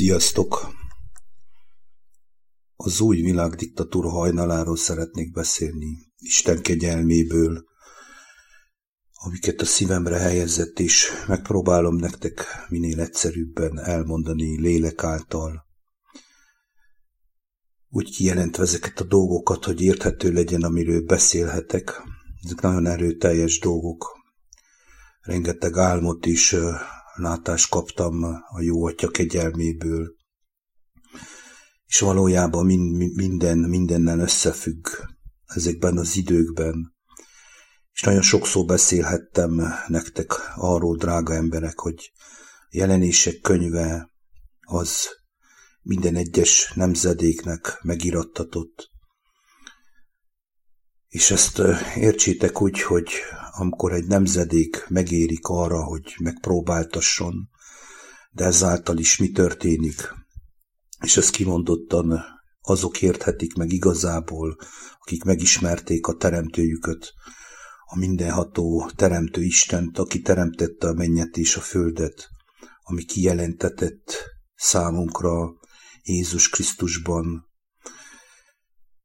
Sziasztok! Az új világdiktatúra hajnaláról szeretnék beszélni, Isten kegyelméből, amiket a szívemre helyezett, és megpróbálom nektek minél egyszerűbben elmondani lélek által. Úgy kijelentve ezeket a dolgokat, hogy érthető legyen, amiről beszélhetek. Ezek nagyon erőteljes dolgok. Rengeteg álmot is látást kaptam a jó atya kegyelméből, és valójában minden mindennel összefügg ezekben az időkben. És nagyon sokszor beszélhettem nektek arról, drága emberek, hogy jelenések könyve az minden egyes nemzedéknek megirattatott. És ezt értsétek úgy, hogy amikor egy nemzedék megérik arra, hogy megpróbáltasson, de ezáltal is mi történik. És ezt kimondottan azok érthetik meg igazából, akik megismerték a teremtőjüket, a mindenható teremtő Istent, aki teremtette a mennyet és a földet, ami kijelentetett számunkra Jézus Krisztusban,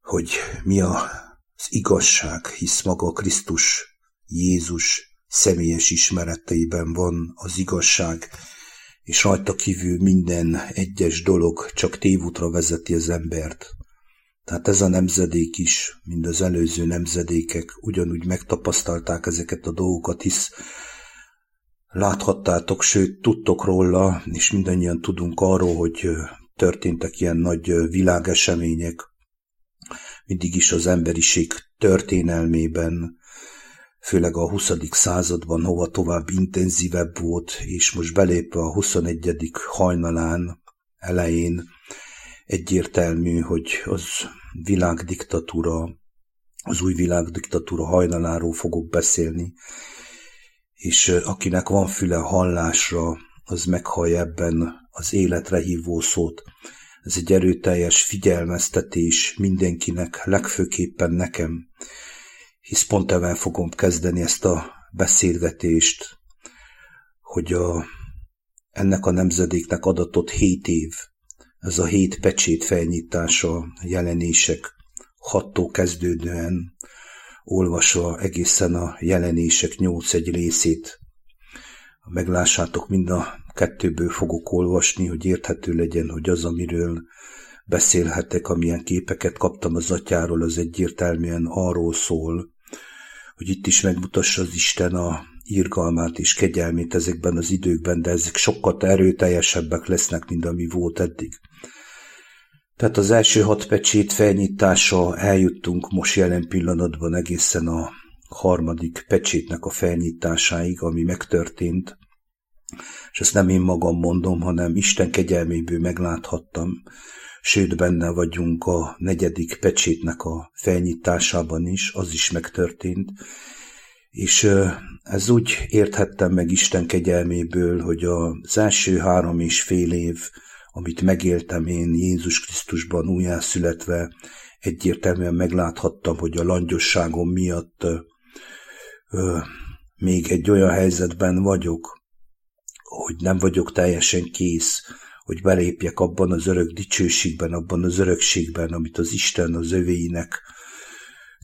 hogy mi az igazság, hisz maga Krisztus Jézus személyes ismereteiben van az igazság, és rajta kívül minden egyes dolog csak tévútra vezeti az embert. Tehát ez a nemzedék is, mind az előző nemzedékek ugyanúgy megtapasztalták ezeket a dolgokat, hisz láthattátok, sőt tudtok róla, és mindannyian tudunk arról, hogy történtek ilyen nagy világesemények, mindig is az emberiség történelmében, főleg a 20. században hova tovább intenzívebb volt, és most belépve a 21. hajnalán elején egyértelmű, hogy az világdiktatúra, az új világdiktatúra hajnaláról fogok beszélni, és akinek van füle hallásra, az meghallja ebben az életre hívó szót. Ez egy erőteljes figyelmeztetés mindenkinek, legfőképpen nekem, hisz pont ebben fogom kezdeni ezt a beszélgetést, hogy a, ennek a nemzedéknek adatott hét év, ez a hét pecsét felnyitása, jelenések hattól kezdődően, olvasva egészen a jelenések nyolc egy részét. Meglássátok, mind a kettőből fogok olvasni, hogy érthető legyen, hogy az, amiről beszélhetek, amilyen képeket kaptam az atyáról, az egyértelműen arról szól, hogy itt is megmutassa az Isten a írgalmát és kegyelmét ezekben az időkben, de ezek sokkal erőteljesebbek lesznek, mint ami volt eddig. Tehát az első hat pecsét felnyitása eljuttunk most jelen pillanatban egészen a harmadik pecsétnek a felnyitásáig, ami megtörtént, és ezt nem én magam mondom, hanem Isten kegyelméből megláthattam, sőt benne vagyunk a negyedik pecsétnek a felnyitásában is, az is megtörtént, és ez úgy érthettem meg Isten kegyelméből, hogy az első három és fél év, amit megéltem én Jézus Krisztusban újjászületve, egyértelműen megláthattam, hogy a langyosságom miatt ö, még egy olyan helyzetben vagyok, hogy nem vagyok teljesen kész hogy belépjek abban az örök dicsőségben, abban az örökségben, amit az Isten az övéinek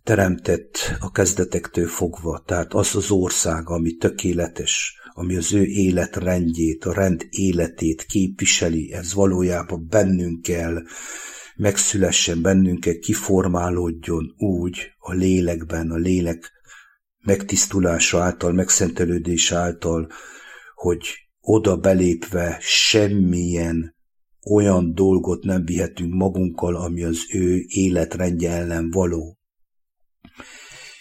teremtett a kezdetektől fogva, tehát az az ország, ami tökéletes, ami az ő életrendjét, a rend életét képviseli, ez valójában bennünk kell, megszülessen bennünk kell, kiformálódjon úgy a lélekben, a lélek megtisztulása által, megszentelődés által, hogy oda belépve semmilyen olyan dolgot nem vihetünk magunkkal, ami az ő életrendje ellen való.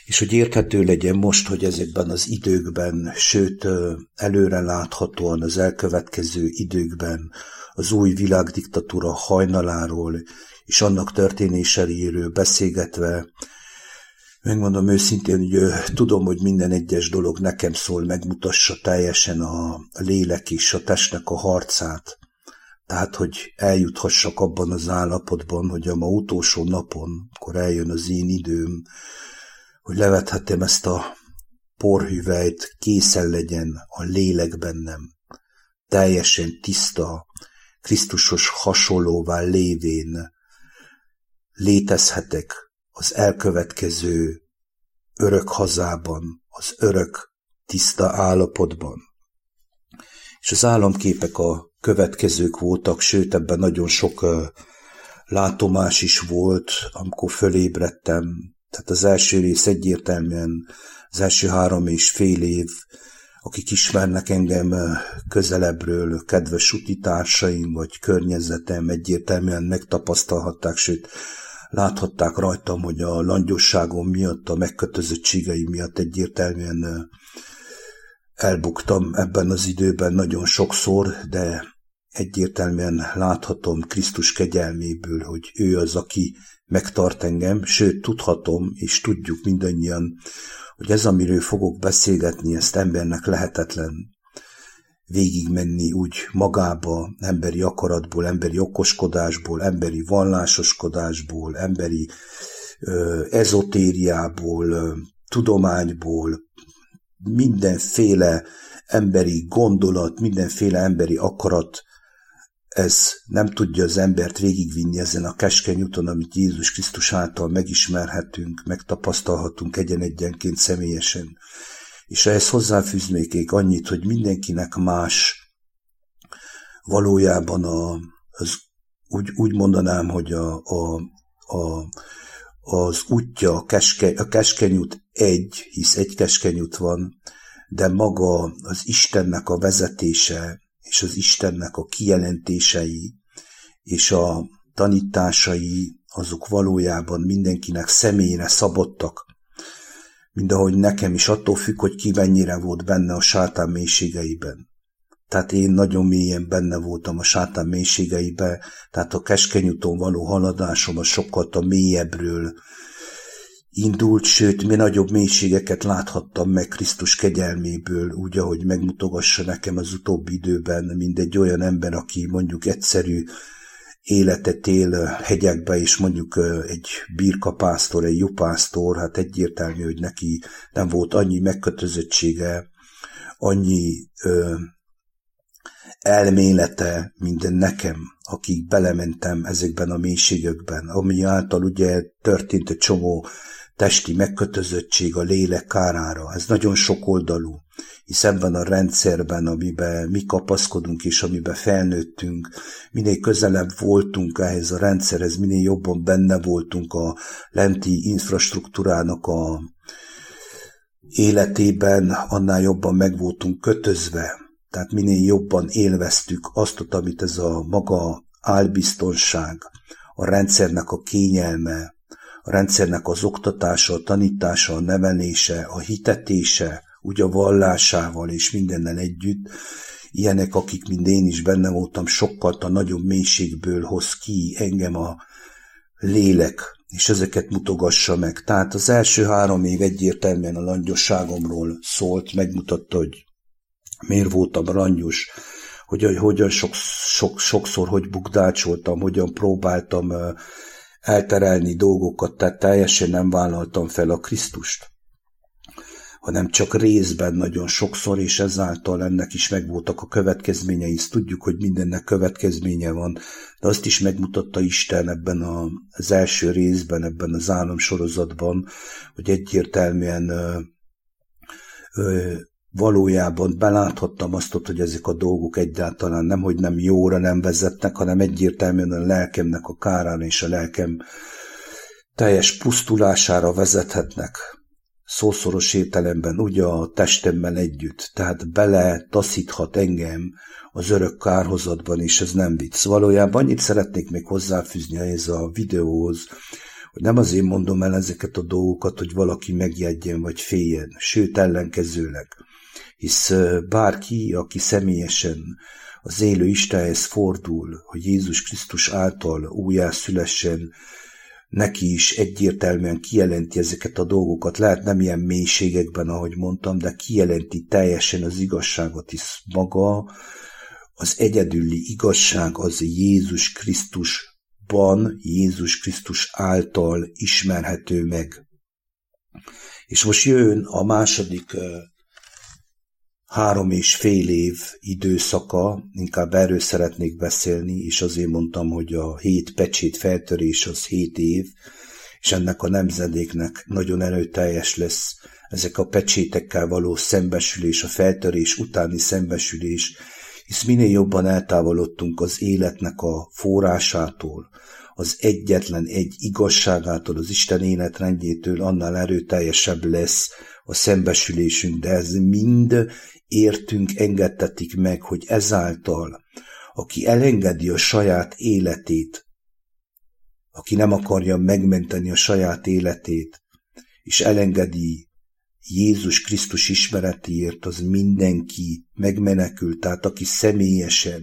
És hogy érthető legyen most, hogy ezekben az időkben, sőt előre láthatóan az elkövetkező időkben az új világdiktatúra hajnaláról és annak történéseiről beszélgetve Megmondom őszintén, hogy tudom, hogy minden egyes dolog nekem szól, megmutassa teljesen a lélek és a testnek a harcát. Tehát, hogy eljuthassak abban az állapotban, hogy a ma utolsó napon, akkor eljön az én időm, hogy levethetem ezt a porhüvelyt, készen legyen a lélek bennem. Teljesen tiszta, Krisztusos hasonlóvá lévén létezhetek az elkövetkező örök hazában, az örök tiszta állapotban. És az államképek a következők voltak, sőt ebben nagyon sok látomás is volt, amikor fölébredtem. Tehát az első rész egyértelműen, az első három és fél év, akik ismernek engem közelebbről, kedves utitársaim vagy környezetem egyértelműen megtapasztalhatták, sőt láthatták rajtam, hogy a langyosságom miatt, a megkötözöttségei miatt egyértelműen elbuktam ebben az időben nagyon sokszor, de egyértelműen láthatom Krisztus kegyelméből, hogy ő az, aki megtart engem, sőt tudhatom, és tudjuk mindannyian, hogy ez, amiről fogok beszélgetni, ezt embernek lehetetlen végigmenni úgy magába, emberi akaratból, emberi okoskodásból, emberi vallásoskodásból, emberi ö, ezotériából, ö, tudományból, mindenféle emberi gondolat, mindenféle emberi akarat, ez nem tudja az embert végigvinni ezen a keskeny úton, amit Jézus Krisztus által megismerhetünk, megtapasztalhatunk egyen-egyenként személyesen. És ehhez hozzáfűznék annyit, hogy mindenkinek más valójában a, az, úgy, úgy mondanám, hogy a, a, a, az útja, a, keske, a keskeny út egy, hisz egy keskeny út van, de maga az Istennek a vezetése, és az Istennek a kijelentései, és a tanításai, azok valójában mindenkinek személyre szabottak, mind ahogy nekem is attól függ, hogy ki mennyire volt benne a sátán mélységeiben. Tehát én nagyon mélyen benne voltam a sátán mélységeibe, tehát a keskeny úton való haladásom a sokkal a mélyebbről indult, sőt, mi nagyobb mélységeket láthattam meg Krisztus kegyelméből, úgy, ahogy megmutogassa nekem az utóbbi időben, mint egy olyan ember, aki mondjuk egyszerű életet él hegyekbe, és mondjuk egy birkapásztor, egy jupásztor, hát egyértelmű, hogy neki nem volt annyi megkötözöttsége, annyi ö, elmélete, mint nekem, akik belementem ezekben a mélységekben, ami által ugye történt egy csomó testi megkötözöttség a lélek kárára. Ez nagyon sok oldalú, hisz ebben a rendszerben, amiben mi kapaszkodunk és amiben felnőttünk, minél közelebb voltunk ehhez a rendszerhez, minél jobban benne voltunk a lenti infrastruktúrának a életében, annál jobban meg voltunk kötözve. Tehát minél jobban élveztük azt, amit ez a maga álbiztonság, a rendszernek a kényelme, a rendszernek az oktatása, tanítása, a nevelése, a hitetése, úgy a vallásával és mindennel együtt, ilyenek, akik, mint én is benne voltam, sokkal a nagyobb mélységből hoz ki engem a lélek, és ezeket mutogassa meg. Tehát az első három év egyértelműen a langyosságomról szólt, megmutatta, hogy miért voltam langyos, hogy hogyan sok, sok, sokszor hogy bukdácsoltam, hogyan próbáltam elterelni dolgokat, tehát teljesen nem vállaltam fel a Krisztust, hanem csak részben nagyon sokszor, és ezáltal ennek is megvoltak a következményei. Ezt tudjuk, hogy mindennek következménye van, de azt is megmutatta Isten ebben az első részben, ebben az államsorozatban, hogy egyértelműen valójában beláthattam azt, hogy ezek a dolgok egyáltalán nem, hogy nem jóra nem vezetnek, hanem egyértelműen a lelkemnek a kárán és a lelkem teljes pusztulására vezethetnek. Szószoros értelemben ugye a testemmel együtt, tehát bele taszíthat engem az örök kárhozatban, és ez nem vicc. Valójában annyit szeretnék még hozzáfűzni ehhez a videóhoz, hogy nem azért mondom el ezeket a dolgokat, hogy valaki megjegyen vagy féljen, sőt ellenkezőleg hisz bárki, aki személyesen az élő Istenhez fordul, hogy Jézus Krisztus által újjászülessen, neki is egyértelműen kijelenti ezeket a dolgokat, lehet nem ilyen mélységekben, ahogy mondtam, de kijelenti teljesen az igazságot is maga, az egyedüli igazság az Jézus Krisztusban, Jézus Krisztus által ismerhető meg. És most jön a második három és fél év időszaka, inkább erről szeretnék beszélni, és azért mondtam, hogy a hét pecsét feltörés az hét év, és ennek a nemzedéknek nagyon erőteljes lesz ezek a pecsétekkel való szembesülés, a feltörés utáni szembesülés, hisz minél jobban eltávolodtunk az életnek a forrásától, az egyetlen egy igazságától, az Isten életrendjétől, annál erőteljesebb lesz a szembesülésünk, de ez mind értünk engedtetik meg, hogy ezáltal, aki elengedi a saját életét, aki nem akarja megmenteni a saját életét, és elengedi Jézus Krisztus ismeretéért, az mindenki megmenekül, tehát aki személyesen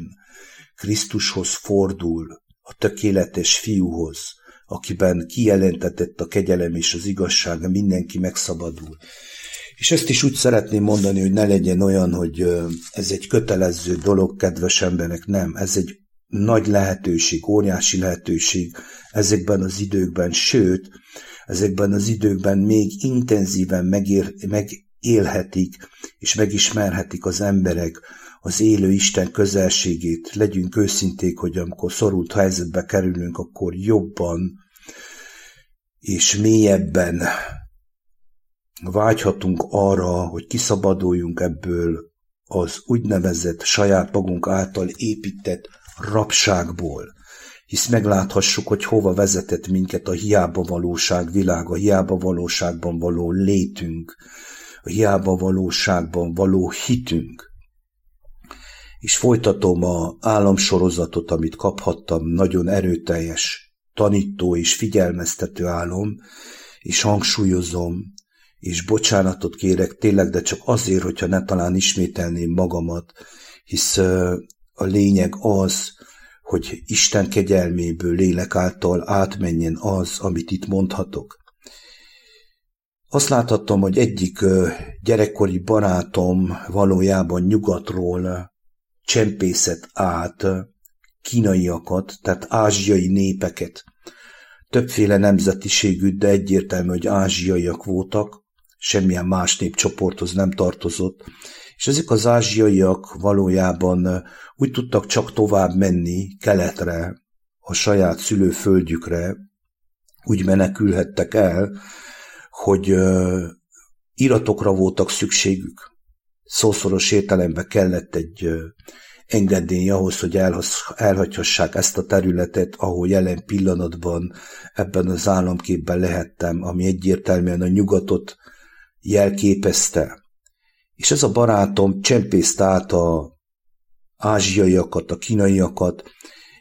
Krisztushoz fordul, a tökéletes fiúhoz, akiben kijelentetett a kegyelem és az igazság, mindenki megszabadul. És ezt is úgy szeretném mondani, hogy ne legyen olyan, hogy ez egy kötelező dolog, kedves emberek, nem. Ez egy nagy lehetőség, óriási lehetőség ezekben az időkben, sőt, ezekben az időkben még intenzíven megér, megélhetik és megismerhetik az emberek az élő Isten közelségét. Legyünk őszinték, hogy amikor szorult helyzetbe kerülünk, akkor jobban és mélyebben vágyhatunk arra, hogy kiszabaduljunk ebből az úgynevezett saját magunk által épített rabságból, hisz megláthassuk, hogy hova vezetett minket a hiába valóság világa, a hiába valóságban való létünk, a hiába valóságban való hitünk. És folytatom a államsorozatot, amit kaphattam, nagyon erőteljes, tanító és figyelmeztető álom, és hangsúlyozom, és bocsánatot kérek tényleg, de csak azért, hogyha ne talán ismételném magamat, hisz a lényeg az, hogy Isten kegyelméből lélek által átmenjen az, amit itt mondhatok. Azt láthattam, hogy egyik gyerekkori barátom valójában nyugatról csempészet át kínaiakat, tehát ázsiai népeket. Többféle nemzetiségű, de egyértelmű, hogy ázsiaiak voltak, semmilyen más népcsoporthoz nem tartozott, és ezek az ázsiaiak valójában úgy tudtak csak tovább menni keletre, a saját szülőföldjükre, úgy menekülhettek el, hogy iratokra voltak szükségük. Szószoros értelemben kellett egy engedély ahhoz, hogy elhagyhassák ezt a területet, ahol jelen pillanatban ebben az államképben lehettem, ami egyértelműen a nyugatot jelképezte. És ez a barátom csempészte át a ázsiaiakat, a kínaiakat,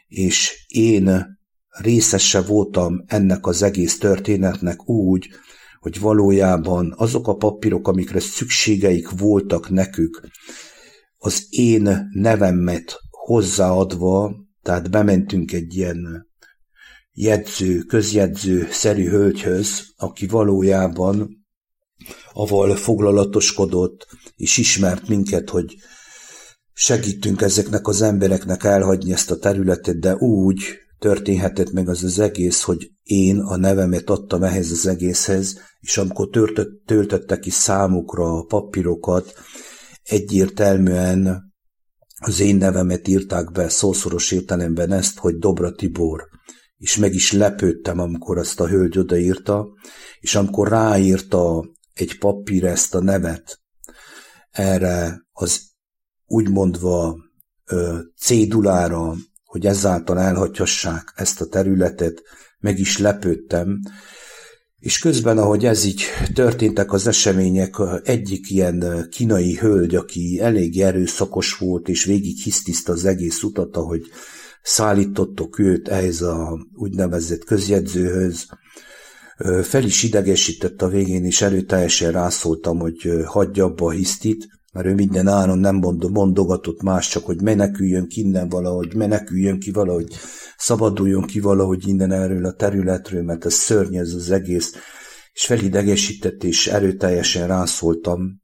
és én részese voltam ennek az egész történetnek úgy, hogy valójában azok a papírok, amikre szükségeik voltak nekük, az én nevemet hozzáadva, tehát bementünk egy ilyen jegyző, közjegyző szerű hölgyhöz, aki valójában aval foglalatoskodott, és ismert minket, hogy segítünk ezeknek az embereknek elhagyni ezt a területet, de úgy történhetett meg az az egész, hogy én a nevemet adtam ehhez az egészhez, és amikor törtött, töltöttek ki számukra a papírokat, egyértelműen az én nevemet írták be szószoros értelemben ezt, hogy Dobra Tibor. És meg is lepődtem, amikor azt a hölgy odaírta, és amikor ráírta egy papír ezt a nevet. Erre az úgymondva cédulára, hogy ezáltal elhagyhassák ezt a területet, meg is lepődtem, és közben, ahogy ez így történtek az események, egyik ilyen kínai hölgy, aki elég erőszakos volt, és végig hisztiszta az egész utat, ahogy szállítottok őt ehhez a úgynevezett közjegyzőhöz, fel is idegesített a végén, és erőteljesen rászóltam, hogy hagyja abba a hisztit, mert ő minden áron nem mondogatott más, csak hogy meneküljön ki innen valahogy, meneküljön ki valahogy, szabaduljon ki valahogy innen erről a területről, mert ez szörny ez az egész, és felidegesített, és erőteljesen rászóltam.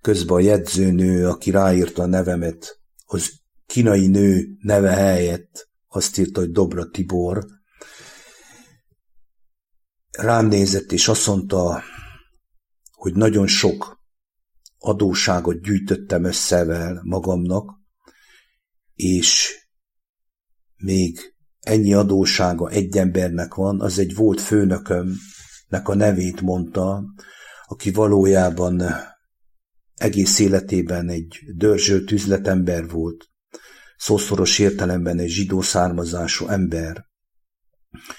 Közben a jegyzőnő, aki ráírta a nevemet, az kínai nő neve helyett azt írta, hogy Dobra Tibor, rám nézett, és azt mondta, hogy nagyon sok adóságot gyűjtöttem összevel magamnak, és még ennyi adósága egy embernek van, az egy volt főnökömnek a nevét mondta, aki valójában egész életében egy dörzsölt üzletember volt, szószoros értelemben egy zsidó származású ember,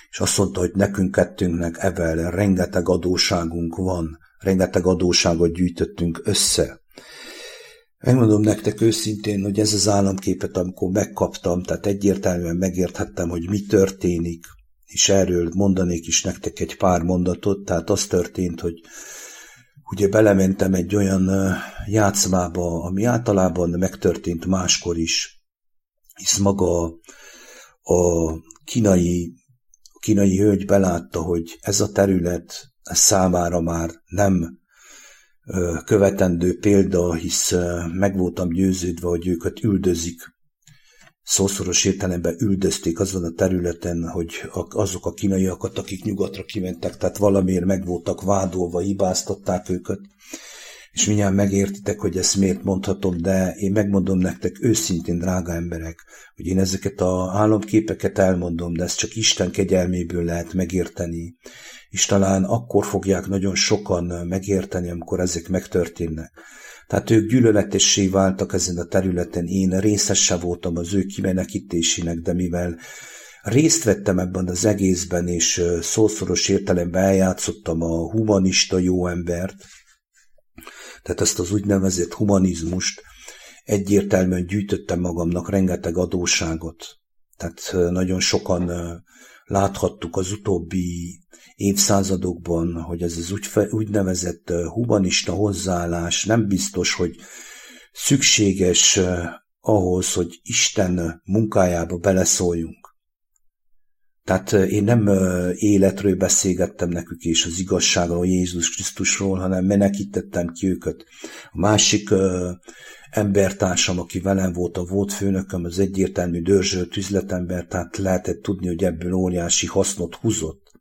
és azt mondta, hogy nekünk kettőnknek evel rengeteg adóságunk van, rengeteg adóságot gyűjtöttünk össze. Megmondom nektek őszintén, hogy ez az államképet, amikor megkaptam, tehát egyértelműen megérthettem, hogy mi történik, és erről mondanék is nektek egy pár mondatot, tehát az történt, hogy ugye belementem egy olyan játszmába, ami általában megtörtént máskor is, hisz maga a kínai, kínai hölgy belátta, hogy ez a terület ez számára már nem követendő példa, hisz meg voltam győződve, hogy őket üldözik. Szószoros értelemben üldözték azon a területen, hogy azok a kínaiakat, akik nyugatra kimentek, tehát valamiért meg voltak vádolva, hibáztatták őket. És mindjárt megértitek, hogy ezt miért mondhatom, de én megmondom nektek őszintén, drága emberek, hogy én ezeket a álomképeket elmondom, de ezt csak Isten kegyelméből lehet megérteni és talán akkor fogják nagyon sokan megérteni, amikor ezek megtörténnek. Tehát ők gyűlöletessé váltak ezen a területen, én részese voltam az ő kimenekítésének, de mivel részt vettem ebben az egészben, és szószoros értelemben eljátszottam a humanista jó embert, tehát ezt az úgynevezett humanizmust, egyértelműen gyűjtöttem magamnak rengeteg adóságot. Tehát nagyon sokan láthattuk az utóbbi évszázadokban, hogy ez az úgynevezett humanista hozzáállás nem biztos, hogy szükséges ahhoz, hogy Isten munkájába beleszóljunk. Tehát én nem életről beszélgettem nekük és az igazságról, Jézus Krisztusról, hanem menekítettem ki őket. A másik embertársam, aki velem volt, a volt főnököm, az egyértelmű dörzsölt üzletember, tehát lehetett tudni, hogy ebből óriási hasznot húzott.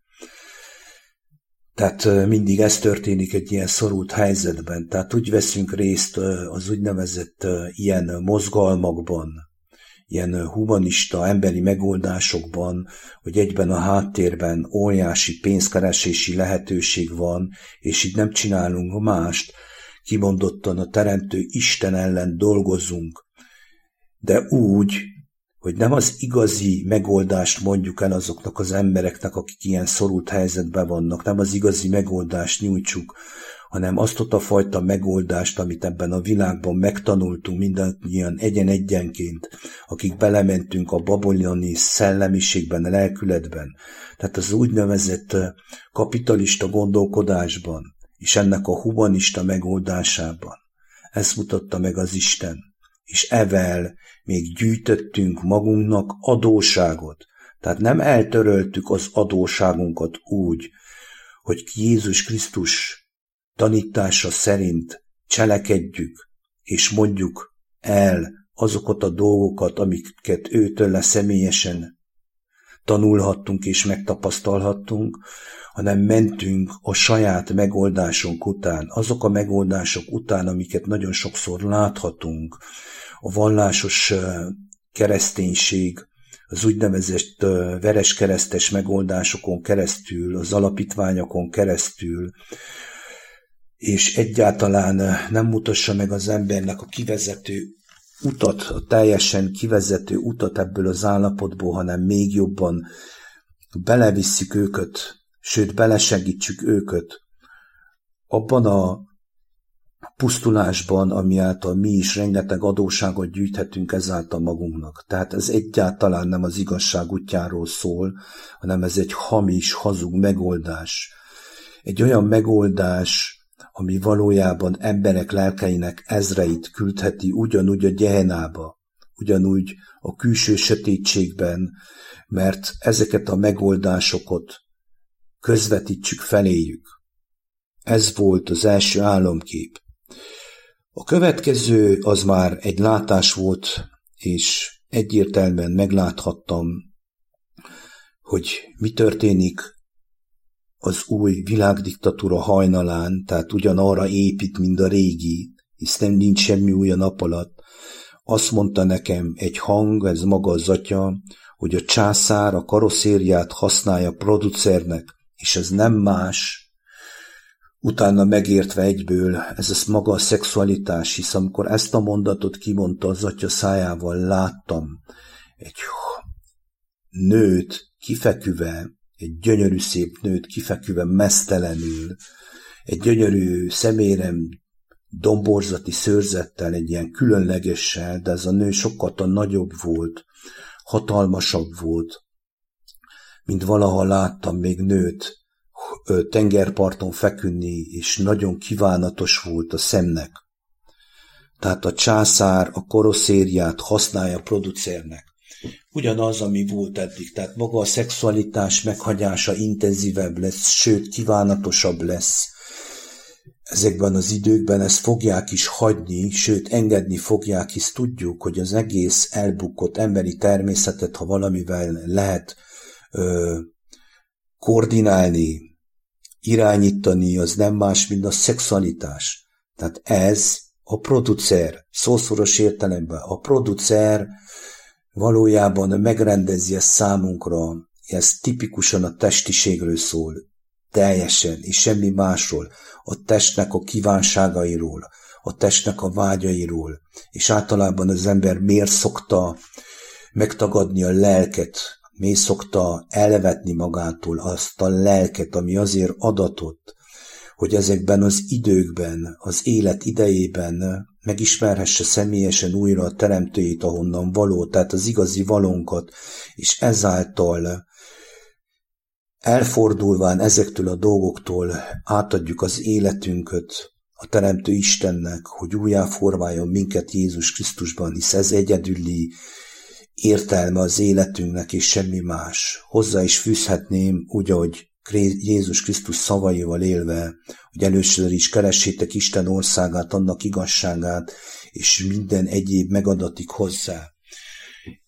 Tehát mindig ez történik egy ilyen szorult helyzetben. Tehát úgy veszünk részt az úgynevezett ilyen mozgalmakban, ilyen humanista, emberi megoldásokban, hogy egyben a háttérben óriási pénzkeresési lehetőség van, és így nem csinálunk mást, kimondottan a Teremtő Isten ellen dolgozunk, de úgy, hogy nem az igazi megoldást mondjuk el azoknak az embereknek, akik ilyen szorult helyzetben vannak, nem az igazi megoldást nyújtsuk, hanem azt a fajta megoldást, amit ebben a világban megtanultunk mindannyian egyen-egyenként, akik belementünk a babyloni szellemiségben, lelkületben, tehát az úgynevezett kapitalista gondolkodásban, és ennek a humanista megoldásában. Ezt mutatta meg az Isten. És evel még gyűjtöttünk magunknak adóságot. Tehát nem eltöröltük az adóságunkat úgy, hogy Jézus Krisztus tanítása szerint cselekedjük, és mondjuk el azokat a dolgokat, amiket őtől személyesen tanulhattunk és megtapasztalhattunk, hanem mentünk a saját megoldásunk után, azok a megoldások után, amiket nagyon sokszor láthatunk, a vallásos kereszténység, az úgynevezett vereskeresztes megoldásokon keresztül, az alapítványokon keresztül, és egyáltalán nem mutassa meg az embernek a kivezető utat, a teljesen kivezető utat ebből az állapotból, hanem még jobban belevisszük őket sőt belesegítsük őket abban a pusztulásban, ami által mi is rengeteg adóságot gyűjthetünk ezáltal magunknak. Tehát ez egyáltalán nem az igazság útjáról szól, hanem ez egy hamis, hazug megoldás. Egy olyan megoldás, ami valójában emberek lelkeinek ezreit küldheti ugyanúgy a gyehenába, ugyanúgy a külső sötétségben, mert ezeket a megoldásokat közvetítsük feléjük. Ez volt az első álomkép. A következő az már egy látás volt, és egyértelműen megláthattam, hogy mi történik az új világdiktatúra hajnalán, tehát ugyanarra épít, mint a régi, hiszen nincs semmi új a nap alatt. Azt mondta nekem egy hang, ez maga az atya, hogy a császár a karosszériát használja producernek, és ez nem más, utána megértve egyből, ez az maga a szexualitás, hisz amikor ezt a mondatot kimondta az atya szájával, láttam egy nőt kifeküve, egy gyönyörű szép nőt kifeküve mesztelenül, egy gyönyörű szemérem domborzati szőrzettel, egy ilyen különlegessel, de ez a nő sokkal nagyobb volt, hatalmasabb volt, mint valaha láttam még nőt tengerparton feküdni, és nagyon kívánatos volt a szemnek. Tehát a császár a koroszériát használja producernek. Ugyanaz, ami volt eddig, tehát maga a szexualitás meghagyása intenzívebb lesz, sőt kívánatosabb lesz. Ezekben az időkben ezt fogják is hagyni, sőt engedni fogják, hisz tudjuk, hogy az egész elbukott emberi természetet, ha valamivel lehet ö, koordinálni, irányítani, az nem más, mint a szexualitás. Tehát ez a producer, szószoros értelemben a producer valójában megrendezi ezt számunkra, ez tipikusan a testiségről szól, teljesen, és semmi másról, a testnek a kívánságairól, a testnek a vágyairól, és általában az ember miért szokta megtagadni a lelket, mi szokta elvetni magától azt a lelket, ami azért adatott, hogy ezekben az időkben, az élet idejében megismerhesse személyesen újra a teremtőjét, ahonnan való, tehát az igazi valónkat, és ezáltal elfordulván ezektől a dolgoktól átadjuk az életünket a Teremtő Istennek, hogy újjáformáljon minket Jézus Krisztusban, hisz ez egyedüli értelme az életünknek és semmi más. Hozzá is fűzhetném, úgy, ahogy Jézus Krisztus szavaival élve, hogy először is keressétek Isten országát, annak igazságát, és minden egyéb megadatik hozzá.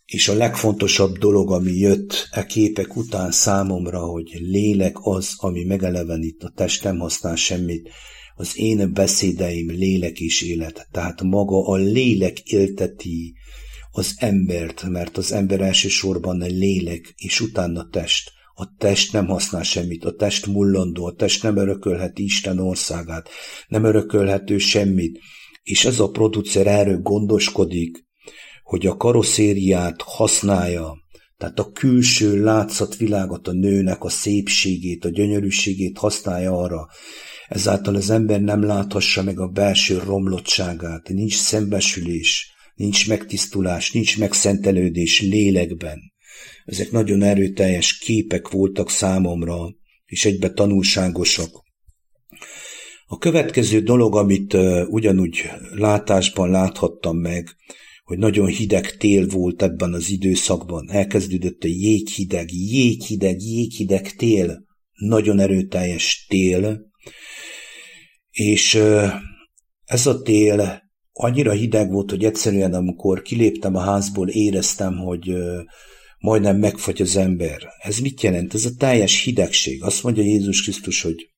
És a legfontosabb dolog, ami jött e képek után számomra, hogy lélek az, ami megelevenít, a test nem használ semmit, az én beszédeim lélek és élet. Tehát maga a lélek élteti az embert, mert az ember elsősorban a lélek, és utána test. A test nem használ semmit, a test mullandó, a test nem örökölheti Isten országát, nem örökölhető semmit, és ez a producer erről gondoskodik, hogy a karosszériát használja, tehát a külső látszatvilágot, a nőnek a szépségét, a gyönyörűségét használja arra, ezáltal az ember nem láthassa meg a belső romlottságát, nincs szembesülés, nincs megtisztulás, nincs megszentelődés lélekben. Ezek nagyon erőteljes képek voltak számomra, és egybe tanulságosak. A következő dolog, amit ugyanúgy látásban láthattam meg, hogy nagyon hideg tél volt ebben az időszakban. Elkezdődött a jéghideg, jéghideg, jéghideg tél, nagyon erőteljes tél, és ez a tél annyira hideg volt, hogy egyszerűen amikor kiléptem a házból, éreztem, hogy majdnem megfagy az ember. Ez mit jelent? Ez a teljes hidegség. Azt mondja Jézus Krisztus, hogy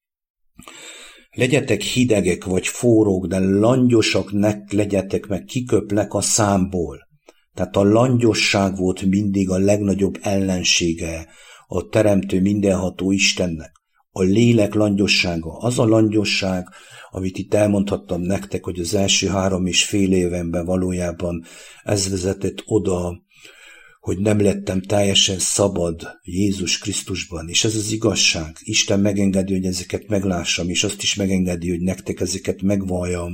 legyetek hidegek vagy forrók, de langyosak ne legyetek, meg kiköplek a számból. Tehát a langyosság volt mindig a legnagyobb ellensége a teremtő mindenható Istennek. A lélek langyossága, az a langyosság, amit itt elmondhattam nektek, hogy az első három és fél évenben valójában ez vezetett oda, hogy nem lettem teljesen szabad Jézus Krisztusban, és ez az igazság. Isten megengedi, hogy ezeket meglássam, és azt is megengedi, hogy nektek ezeket megvalljam,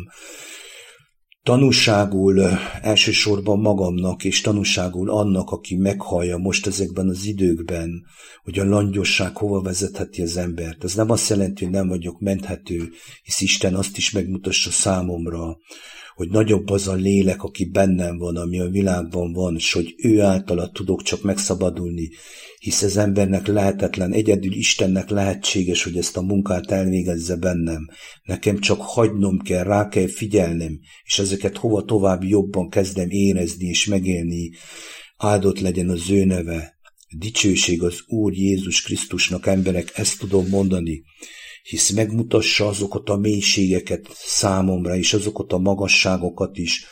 Tanúságul elsősorban magamnak, és tanúságul annak, aki meghallja most ezekben az időkben, hogy a langyosság hova vezetheti az embert. Ez nem azt jelenti, hogy nem vagyok menthető, hisz Isten azt is megmutassa számomra, hogy nagyobb az a lélek, aki bennem van, ami a világban van, és hogy ő általa tudok csak megszabadulni, hisz az embernek lehetetlen, egyedül Istennek lehetséges, hogy ezt a munkát elvégezze bennem. Nekem csak hagynom kell, rá kell figyelnem, és ezeket hova tovább jobban kezdem érezni és megélni. Áldott legyen az ő neve. Dicsőség az Úr Jézus Krisztusnak, emberek, ezt tudom mondani hisz megmutassa azokat a mélységeket számomra, és azokat a magasságokat is,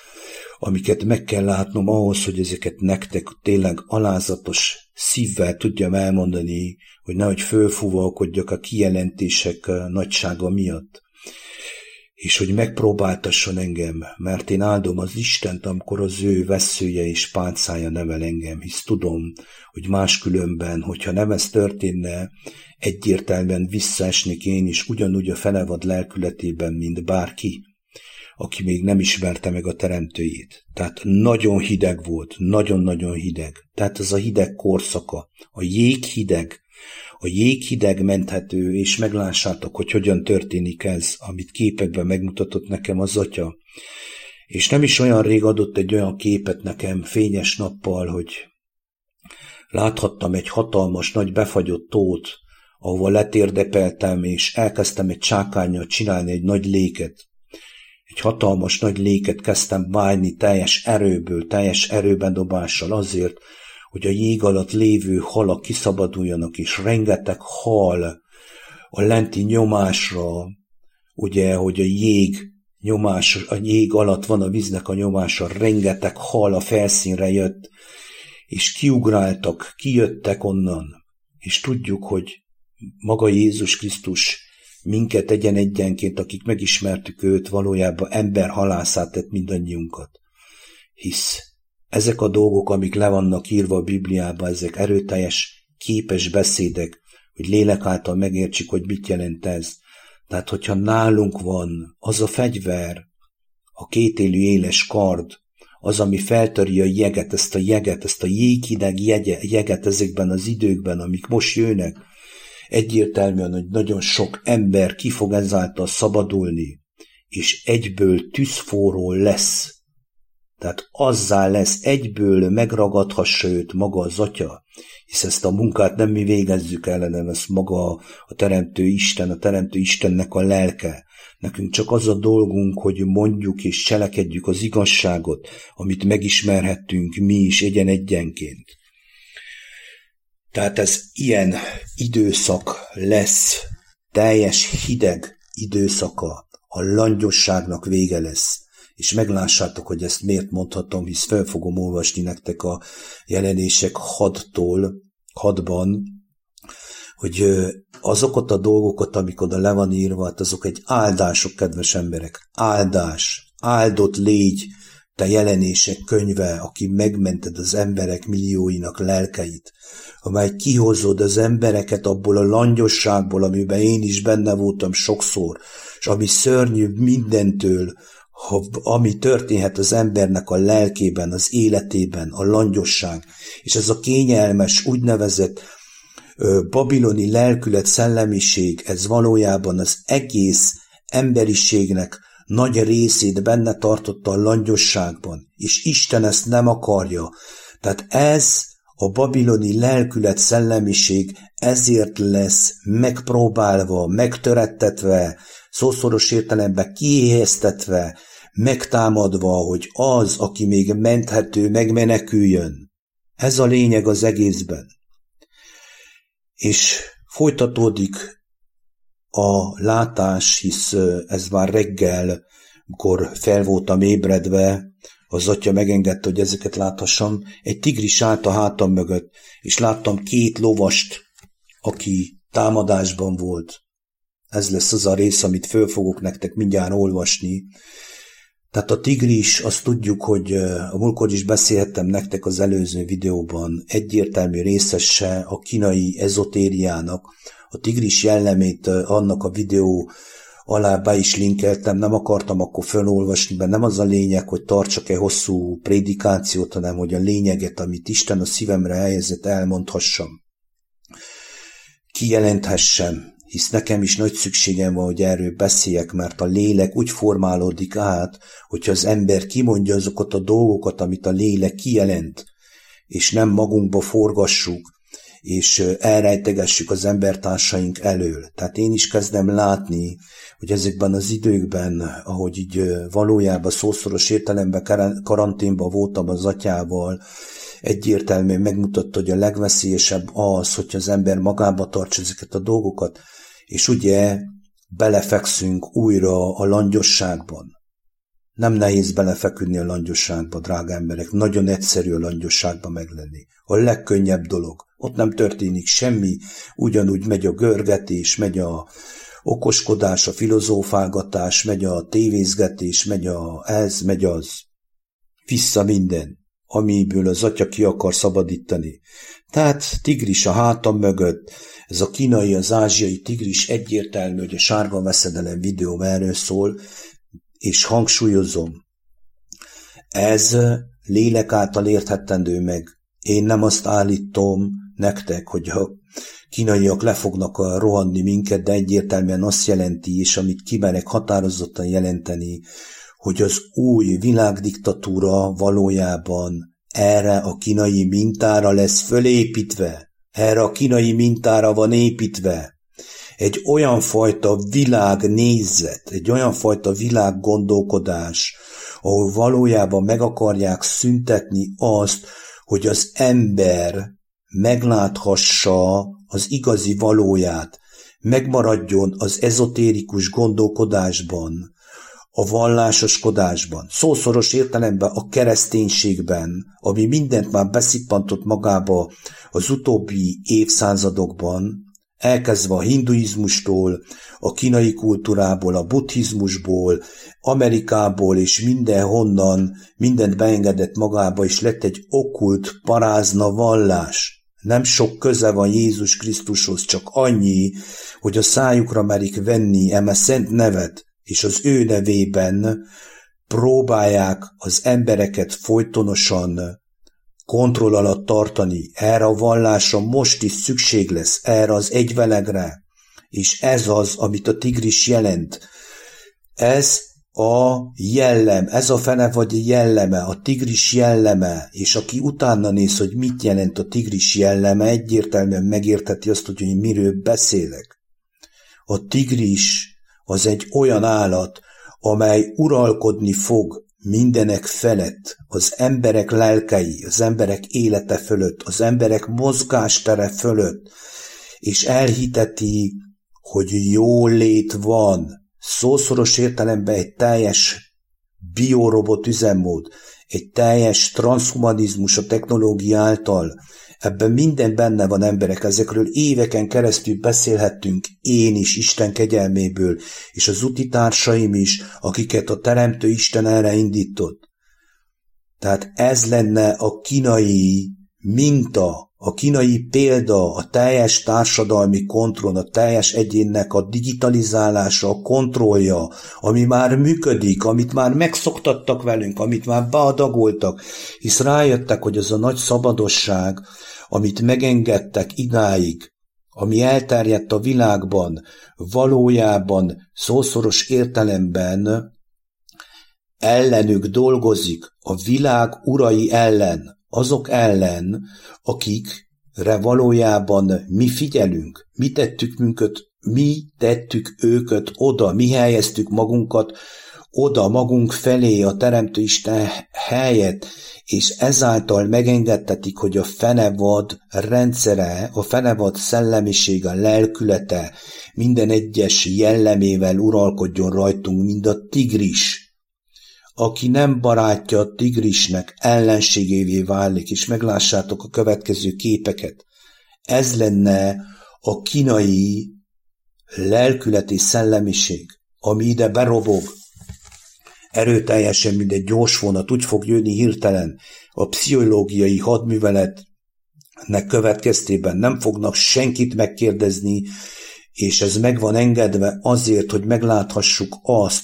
amiket meg kell látnom ahhoz, hogy ezeket nektek tényleg alázatos szívvel tudjam elmondani, hogy nehogy fölfúvalkodjak a kijelentések nagysága miatt és hogy megpróbáltasson engem, mert én áldom az Istent, amikor az ő veszője és páncája nevel engem, hisz tudom, hogy máskülönben, hogyha nem ez történne, egyértelműen visszaesnék én is ugyanúgy a fenevad lelkületében, mint bárki, aki még nem ismerte meg a teremtőjét. Tehát nagyon hideg volt, nagyon-nagyon hideg. Tehát ez a hideg korszaka, a jég hideg, a jéghideg menthető, és meglássátok, hogy hogyan történik ez, amit képekben megmutatott nekem az atya. És nem is olyan rég adott egy olyan képet nekem fényes nappal, hogy láthattam egy hatalmas, nagy befagyott tót, ahova letérdepeltem, és elkezdtem egy csákányjal csinálni egy nagy léket. Egy hatalmas nagy léket kezdtem bájni teljes erőből, teljes erőben dobással azért, hogy a jég alatt lévő halak kiszabaduljanak, és rengeteg hal a lenti nyomásra, ugye, hogy a jég nyomás, a jég alatt van a víznek a nyomása, rengeteg hal a felszínre jött, és kiugráltak, kijöttek onnan, és tudjuk, hogy maga Jézus Krisztus minket egyen egyenként, akik megismertük őt, valójában ember halászát tett mindannyiunkat. Hisz ezek a dolgok, amik le vannak írva a Bibliában, ezek erőteljes, képes beszédek, hogy lélek által megértsük, hogy mit jelent ez. Tehát, hogyha nálunk van az a fegyver, a kétélű éles kard, az, ami feltöri a jeget, ezt a jeget, ezt a jéghideg jeget ezekben az időkben, amik most jönnek, egyértelműen, hogy nagyon sok ember ki fog ezáltal szabadulni, és egyből tűzforró lesz tehát azzá lesz egyből megragadhassa őt maga az atya, hisz ezt a munkát nem mi végezzük ellenem, ezt maga a Teremtő Isten, a Teremtő Istennek a lelke. Nekünk csak az a dolgunk, hogy mondjuk és cselekedjük az igazságot, amit megismerhettünk mi is egyen-egyenként. Tehát ez ilyen időszak lesz, teljes hideg időszaka, a langyosságnak vége lesz és meglássátok, hogy ezt miért mondhatom, hisz fel fogom olvasni nektek a jelenések hadtól, hadban, hogy azokat a dolgokat, amik oda le van írva, hát azok egy áldások, kedves emberek, áldás, áldott légy, te jelenések könyve, aki megmented az emberek millióinak lelkeit, amely kihozod az embereket abból a langyosságból, amiben én is benne voltam sokszor, és ami szörnyű mindentől, ami történhet az embernek a lelkében, az életében, a langyosság, és ez a kényelmes, úgynevezett babiloni lelkület, szellemiség, ez valójában az egész emberiségnek nagy részét benne tartotta a langyosságban, és Isten ezt nem akarja. Tehát ez a babiloni lelkület, szellemiség ezért lesz megpróbálva, megtörettetve, szószoros értelemben kiéheztetve, megtámadva, hogy az, aki még menthető, megmeneküljön. Ez a lényeg az egészben. És folytatódik a látás, hisz ez már reggel, amikor fel voltam ébredve, az atya megengedte, hogy ezeket láthassam, egy tigris állt a hátam mögött, és láttam két lovast, aki támadásban volt. Ez lesz az a rész, amit föl fogok nektek mindjárt olvasni, tehát a tigris, azt tudjuk, hogy a múltkor is beszélhettem nektek az előző videóban, egyértelmű részese a kínai ezotériának. A tigris jellemét annak a videó alá be is linkeltem, nem akartam akkor felolvasni, mert nem az a lényeg, hogy tartsak-e hosszú prédikációt, hanem hogy a lényeget, amit Isten a szívemre helyezett, elmondhassam. Kijelenthessem, hisz nekem is nagy szükségem van, hogy erről beszéljek, mert a lélek úgy formálódik át, hogyha az ember kimondja azokat a dolgokat, amit a lélek kijelent, és nem magunkba forgassuk, és elrejtegessük az embertársaink elől. Tehát én is kezdem látni, hogy ezekben az időkben, ahogy így valójában szószoros értelemben karanténban voltam az atyával, egyértelműen megmutatta, hogy a legveszélyesebb az, hogy az ember magába tartsa ezeket a dolgokat, és ugye belefekszünk újra a langyosságban. Nem nehéz belefeküdni a langyosságba, drága emberek. Nagyon egyszerű a langyosságba meglenni. A legkönnyebb dolog. Ott nem történik semmi, ugyanúgy megy a görgetés, megy a okoskodás, a filozófálgatás, megy a tévézgetés, megy a ez, megy az. Vissza minden, amiből az atya ki akar szabadítani. Tehát tigris a hátam mögött, ez a kínai, az ázsiai tigris egyértelmű, hogy a sárga veszedelem videó erről szól, és hangsúlyozom, ez lélek által érthettendő meg. Én nem azt állítom nektek, hogy a kínaiak le fognak rohanni minket, de egyértelműen azt jelenti, és amit kimerek határozottan jelenteni, hogy az új világdiktatúra valójában erre a kínai mintára lesz fölépítve, erre a kínai mintára van építve. Egy olyan fajta világnézet, egy olyan fajta világgondolkodás, ahol valójában meg akarják szüntetni azt, hogy az ember megláthassa az igazi valóját, megmaradjon az ezotérikus gondolkodásban, a vallásoskodásban, szószoros értelemben a kereszténységben, ami mindent már beszippantott magába az utóbbi évszázadokban, elkezdve a hinduizmustól, a kínai kultúrából, a buddhizmusból, Amerikából és mindenhonnan mindent beengedett magába, és lett egy okkult parázna vallás. Nem sok köze van Jézus Krisztushoz, csak annyi, hogy a szájukra merik venni eme szent nevet, és az ő nevében próbálják az embereket folytonosan kontroll alatt tartani. Erre a vallásra most is szükség lesz, erre az egyvelegre, és ez az, amit a tigris jelent. Ez a jellem, ez a fene vagy jelleme, a tigris jelleme, és aki utána néz, hogy mit jelent a tigris jelleme, egyértelműen megérteti azt, hogy én miről beszélek. A tigris az egy olyan állat, amely uralkodni fog mindenek felett, az emberek lelkei, az emberek élete fölött, az emberek mozgástere fölött, és elhiteti, hogy jó lét van, szószoros értelemben egy teljes biorobot üzemmód, egy teljes transhumanizmus a technológia által, Ebben minden benne van emberek, ezekről éveken keresztül beszélhettünk, én is Isten kegyelméből, és az utitársaim is, akiket a Teremtő Isten erre indított. Tehát ez lenne a kínai minta, a kínai példa, a teljes társadalmi kontroll, a teljes egyénnek a digitalizálása, a kontrollja, ami már működik, amit már megszoktattak velünk, amit már beadagoltak, hisz rájöttek, hogy az a nagy szabadosság, amit megengedtek idáig, ami elterjedt a világban, valójában szószoros értelemben ellenük dolgozik a világ urai ellen, azok ellen, akikre valójában mi figyelünk, mi tettük minket, mi tettük őket oda, mi helyeztük magunkat oda magunk felé a Teremtő Isten helyet, és ezáltal megengedtetik, hogy a fenevad rendszere, a fenevad szellemisége, a lelkülete minden egyes jellemével uralkodjon rajtunk, mint a tigris. Aki nem barátja a tigrisnek, ellenségévé válik, és meglássátok a következő képeket. Ez lenne a kínai lelkületi szellemiség, ami ide berobog, erőteljesen, mint egy gyors vonat, úgy fog jönni hirtelen. A pszichológiai hadműveletnek következtében nem fognak senkit megkérdezni, és ez meg van engedve azért, hogy megláthassuk azt,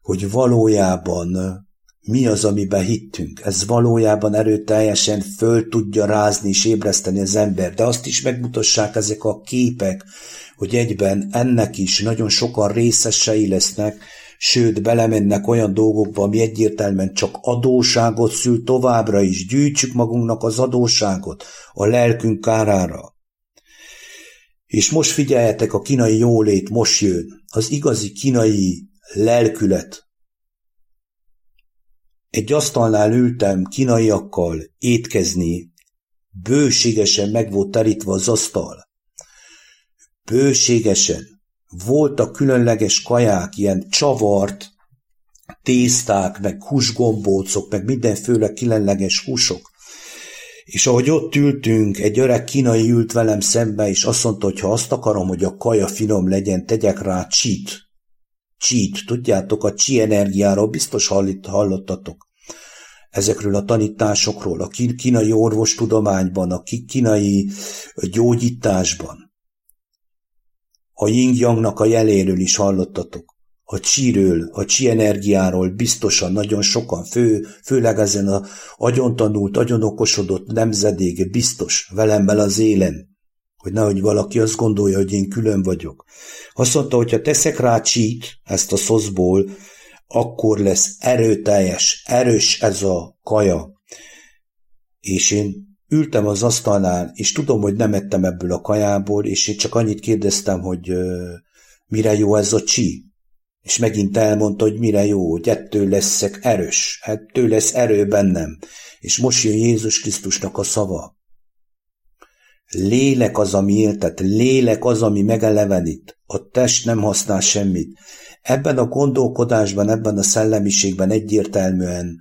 hogy valójában mi az, amiben hittünk. Ez valójában erőteljesen föl tudja rázni és ébreszteni az ember, de azt is megmutassák ezek a képek, hogy egyben ennek is nagyon sokan részesei lesznek, sőt belemennek olyan dolgokba, ami egyértelműen csak adóságot szül továbbra is. Gyűjtsük magunknak az adóságot a lelkünk kárára. És most figyeljetek, a kínai jólét most jön. Az igazi kínai lelkület. Egy asztalnál ültem kínaiakkal étkezni, bőségesen meg volt terítve az asztal. Bőségesen. Voltak különleges kaják, ilyen csavart, tészták, meg húsgombócok, meg mindenféle különleges húsok. És ahogy ott ültünk, egy öreg kínai ült velem szembe, és azt mondta, hogy ha azt akarom, hogy a kaja finom legyen, tegyek rá csít. Csít, tudjátok, a csi energiáról biztos hallottatok. Ezekről a tanításokról, a kínai orvostudományban, a kínai gyógyításban. A yin a jeléről is hallottatok a csíről, a csi energiáról biztosan nagyon sokan, fő, főleg ezen a agyontanult, agyonokosodott nemzedéke biztos velem bele az élen, hogy nehogy valaki azt gondolja, hogy én külön vagyok. Azt mondta, hogy ha teszek rá csít, ezt a szoszból, akkor lesz erőteljes, erős ez a kaja. És én ültem az asztalnál, és tudom, hogy nem ettem ebből a kajából, és én csak annyit kérdeztem, hogy mire jó ez a csí. És megint elmondta, hogy mire jó, hogy ettől leszek erős, ettől lesz erő bennem. És most jön Jézus Krisztusnak a szava. Lélek az, ami éltet, lélek az, ami megelevenít. A test nem használ semmit. Ebben a gondolkodásban, ebben a szellemiségben egyértelműen,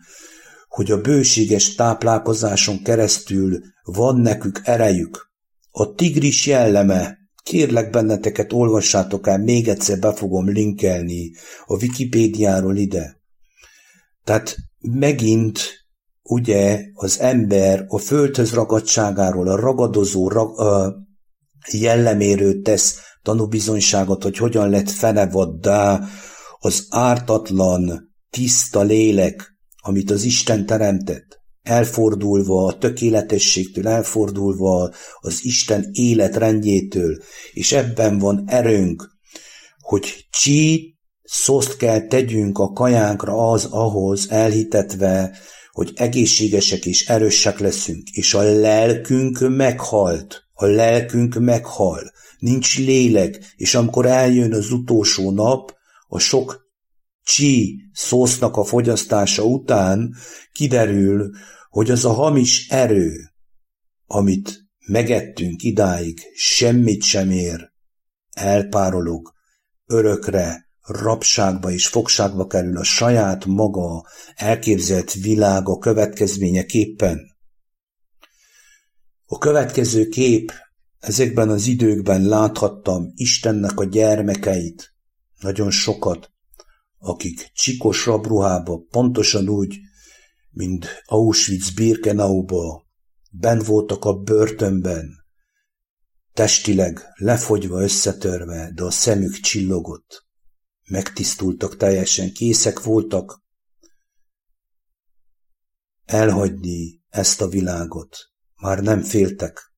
hogy a bőséges táplálkozáson keresztül van nekük erejük. A tigris jelleme, Kérlek benneteket, olvassátok el, még egyszer be fogom linkelni a Wikipédiáról ide. Tehát megint ugye az ember a földhöz ragadságáról, a ragadozó rag, a jelleméről tesz tanúbizonyságot, hogy hogyan lett fenevaddá az ártatlan, tiszta lélek, amit az Isten teremtett elfordulva a tökéletességtől, elfordulva az Isten életrendjétől, és ebben van erőnk, hogy csí szoszt kell tegyünk a kajánkra az ahhoz elhitetve, hogy egészségesek és erősek leszünk, és a lelkünk meghalt. A lelkünk meghal. Nincs lélek, és amikor eljön az utolsó nap, a sok csí szósznak a fogyasztása után kiderül, hogy az a hamis erő, amit megettünk idáig, semmit sem ér, elpárolog, örökre, rabságba és fogságba kerül a saját maga elképzelt világa következményeképpen. A következő kép ezekben az időkben láthattam Istennek a gyermekeit, nagyon sokat, akik csikos rabruhába pontosan úgy, mint Auschwitz-Birkenauba, ben voltak a börtönben, testileg lefogyva összetörve, de a szemük csillogott. Megtisztultak teljesen, készek voltak elhagyni ezt a világot. Már nem féltek.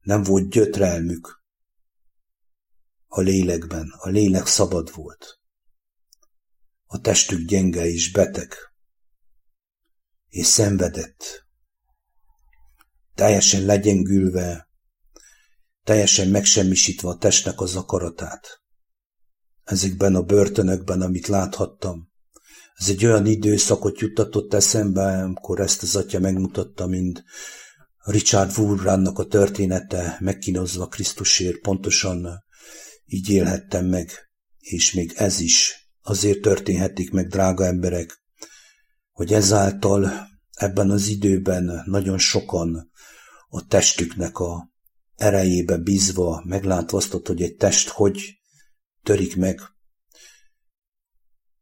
Nem volt gyötrelmük a lélekben, a lélek szabad volt. A testük gyenge és beteg és szenvedett. Teljesen legyengülve, teljesen megsemmisítve a testnek az akaratát. Ezekben a börtönökben, amit láthattam, ez egy olyan időszakot juttatott eszembe, amikor ezt az atya megmutatta, mint Richard Wurrannak a története, megkínozva Krisztusért, pontosan így élhettem meg, és még ez is azért történhetik meg, drága emberek, hogy ezáltal ebben az időben nagyon sokan a testüknek a erejébe bízva meglátvasztott, hogy egy test hogy törik meg,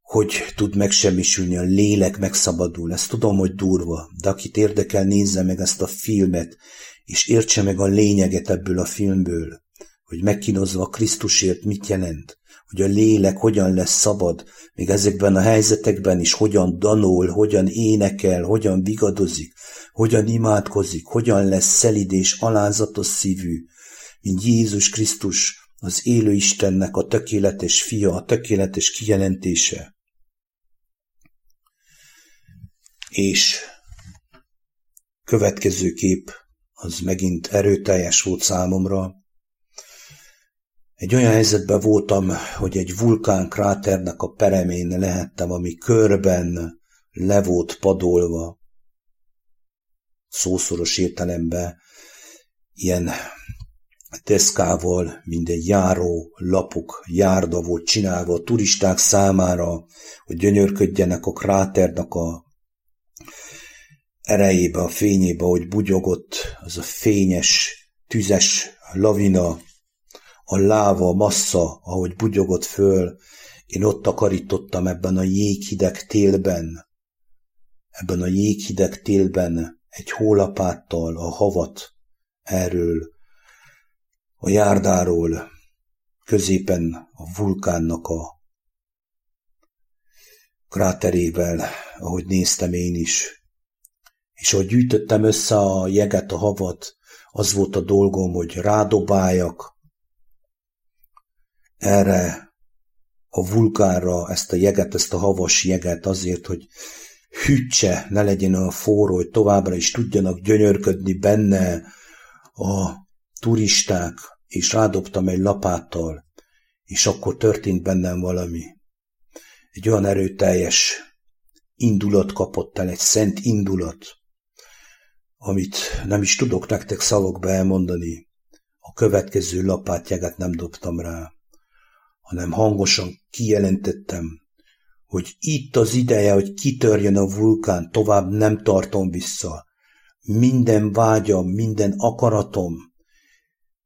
hogy tud megsemmisülni, a lélek megszabadul. Ezt tudom, hogy durva, de akit érdekel, nézze meg ezt a filmet, és értse meg a lényeget ebből a filmből, hogy megkínozva Krisztusért mit jelent, hogy a lélek hogyan lesz szabad, még ezekben a helyzetekben is hogyan danol, hogyan énekel, hogyan vigadozik, hogyan imádkozik, hogyan lesz szelid és alázatos szívű, mint Jézus Krisztus, az élő Istennek a tökéletes fia, a tökéletes kijelentése. És következő kép az megint erőteljes volt számomra, egy olyan helyzetben voltam, hogy egy vulkán kráternek a peremén lehettem, ami körben le volt padolva, szószoros értelemben ilyen deszkával, minden járó, lapok, járda volt csinálva a turisták számára, hogy gyönyörködjenek a kráternak a erejébe, a fényébe, hogy bugyogott az a fényes, tüzes lavina, a láva, massza, ahogy bugyogott föl, én ott takarítottam ebben a jéghideg télben, ebben a jéghideg télben egy hólapáttal a havat erről, a járdáról, középen a vulkánnak a kráterével, ahogy néztem én is. És ahogy gyűjtöttem össze a jeget, a havat, az volt a dolgom, hogy rádobáljak erre a vulkánra ezt a jeget, ezt a havas jeget azért, hogy hűtse, ne legyen olyan forró, hogy továbbra is tudjanak gyönyörködni benne a turisták, és rádobtam egy lapáttal, és akkor történt bennem valami. Egy olyan erőteljes indulat kapott el, egy szent indulat, amit nem is tudok nektek szavakba elmondani. A következő lapátjegát nem dobtam rá, hanem hangosan kijelentettem, hogy itt az ideje, hogy kitörjön a vulkán, tovább nem tartom vissza. Minden vágyam, minden akaratom,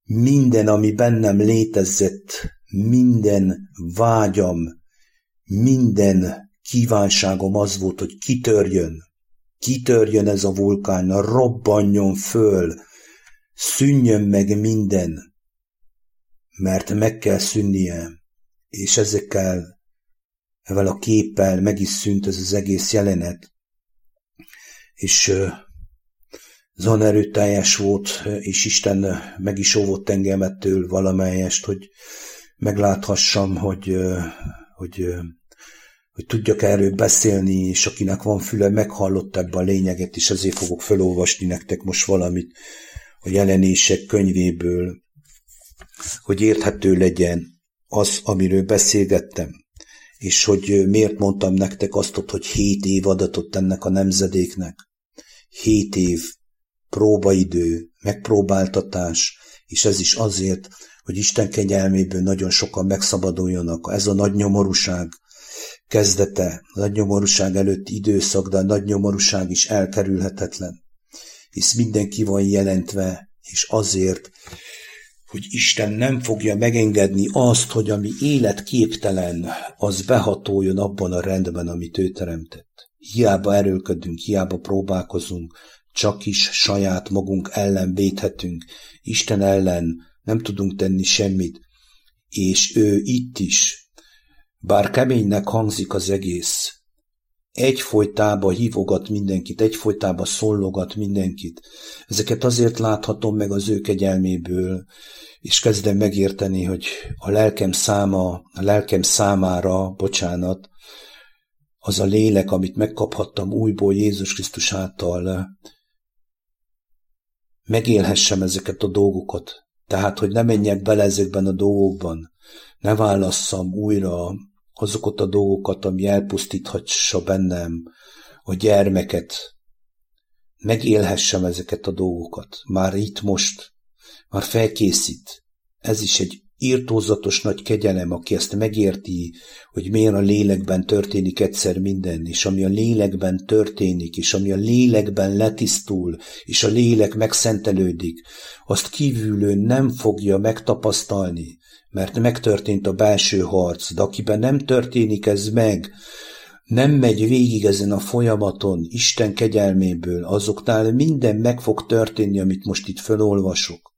minden, ami bennem létezett, minden vágyam, minden kívánságom az volt, hogy kitörjön. Kitörjön ez a vulkán, robbanjon föl, szűnjön meg minden, mert meg kell szűnnie, és ezekkel ezzel a képpel meg is szűnt ez az egész jelenet. És olyan erőteljes volt, és Isten meg is óvott engemettől valamelyest, hogy megláthassam, hogy, hogy, hogy tudjak erről beszélni, és akinek van füle, meghallott ebbe a lényeget, és ezért fogok felolvasni nektek most valamit a jelenések könyvéből, hogy érthető legyen az, amiről beszélgettem és hogy miért mondtam nektek azt, hogy hét év adatot ennek a nemzedéknek. Hét év próbaidő, megpróbáltatás, és ez is azért, hogy Isten kegyelméből nagyon sokan megszabaduljanak. Ez a nagy nyomorúság kezdete, a nagy nyomorúság előtti időszak, de a nagy nyomorúság is elkerülhetetlen. Hisz mindenki van jelentve, és azért, hogy Isten nem fogja megengedni azt, hogy ami életképtelen, az behatoljon abban a rendben, amit ő teremtett. Hiába erőlködünk, hiába próbálkozunk, csak is saját magunk ellen védhetünk, Isten ellen nem tudunk tenni semmit, és ő itt is, bár keménynek hangzik az egész, egyfolytába hívogat mindenkit, egyfolytába szollogat mindenkit. Ezeket azért láthatom meg az ő kegyelméből, és kezdem megérteni, hogy a lelkem száma, a lelkem számára, bocsánat, az a lélek, amit megkaphattam újból Jézus Krisztus által, megélhessem ezeket a dolgokat. Tehát, hogy ne menjek bele ezekben a dolgokban, ne válasszam újra azokat a dolgokat, ami elpusztíthatsa bennem a gyermeket, megélhessem ezeket a dolgokat, már itt most, már felkészít. Ez is egy írtózatos nagy kegyelem, aki ezt megérti, hogy miért a lélekben történik egyszer minden, és ami a lélekben történik, és ami a lélekben letisztul, és a lélek megszentelődik, azt kívülő nem fogja megtapasztalni, mert megtörtént a belső harc, de akiben nem történik ez meg, nem megy végig ezen a folyamaton Isten kegyelméből, azoknál minden meg fog történni, amit most itt felolvasok.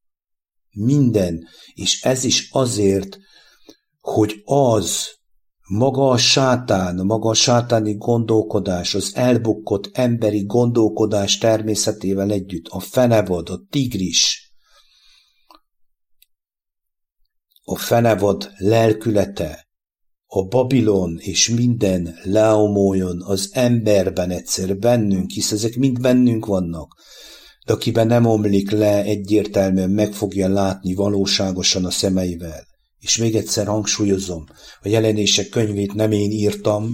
Minden, és ez is azért, hogy az, maga a sátán, maga a sátáni gondolkodás, az elbukkott emberi gondolkodás természetével együtt, a fenevad, a tigris, a fenevad lelkülete, a Babilon és minden leomoljon az emberben egyszer bennünk, hisz ezek mind bennünk vannak, de akiben nem omlik le, egyértelműen meg fogja látni valóságosan a szemeivel. És még egyszer hangsúlyozom, a jelenések könyvét nem én írtam,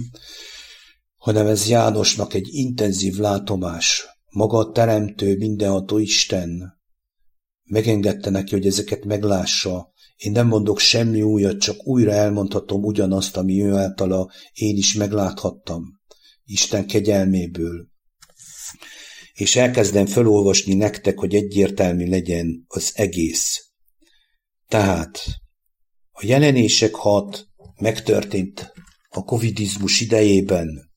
hanem ez Jánosnak egy intenzív látomás, maga a teremtő, mindenható Isten, megengedte neki, hogy ezeket meglássa. Én nem mondok semmi újat, csak újra elmondhatom ugyanazt, ami ő általa én is megláthattam. Isten kegyelméből. És elkezdem felolvasni nektek, hogy egyértelmű legyen az egész. Tehát a jelenések hat megtörtént a covidizmus idejében,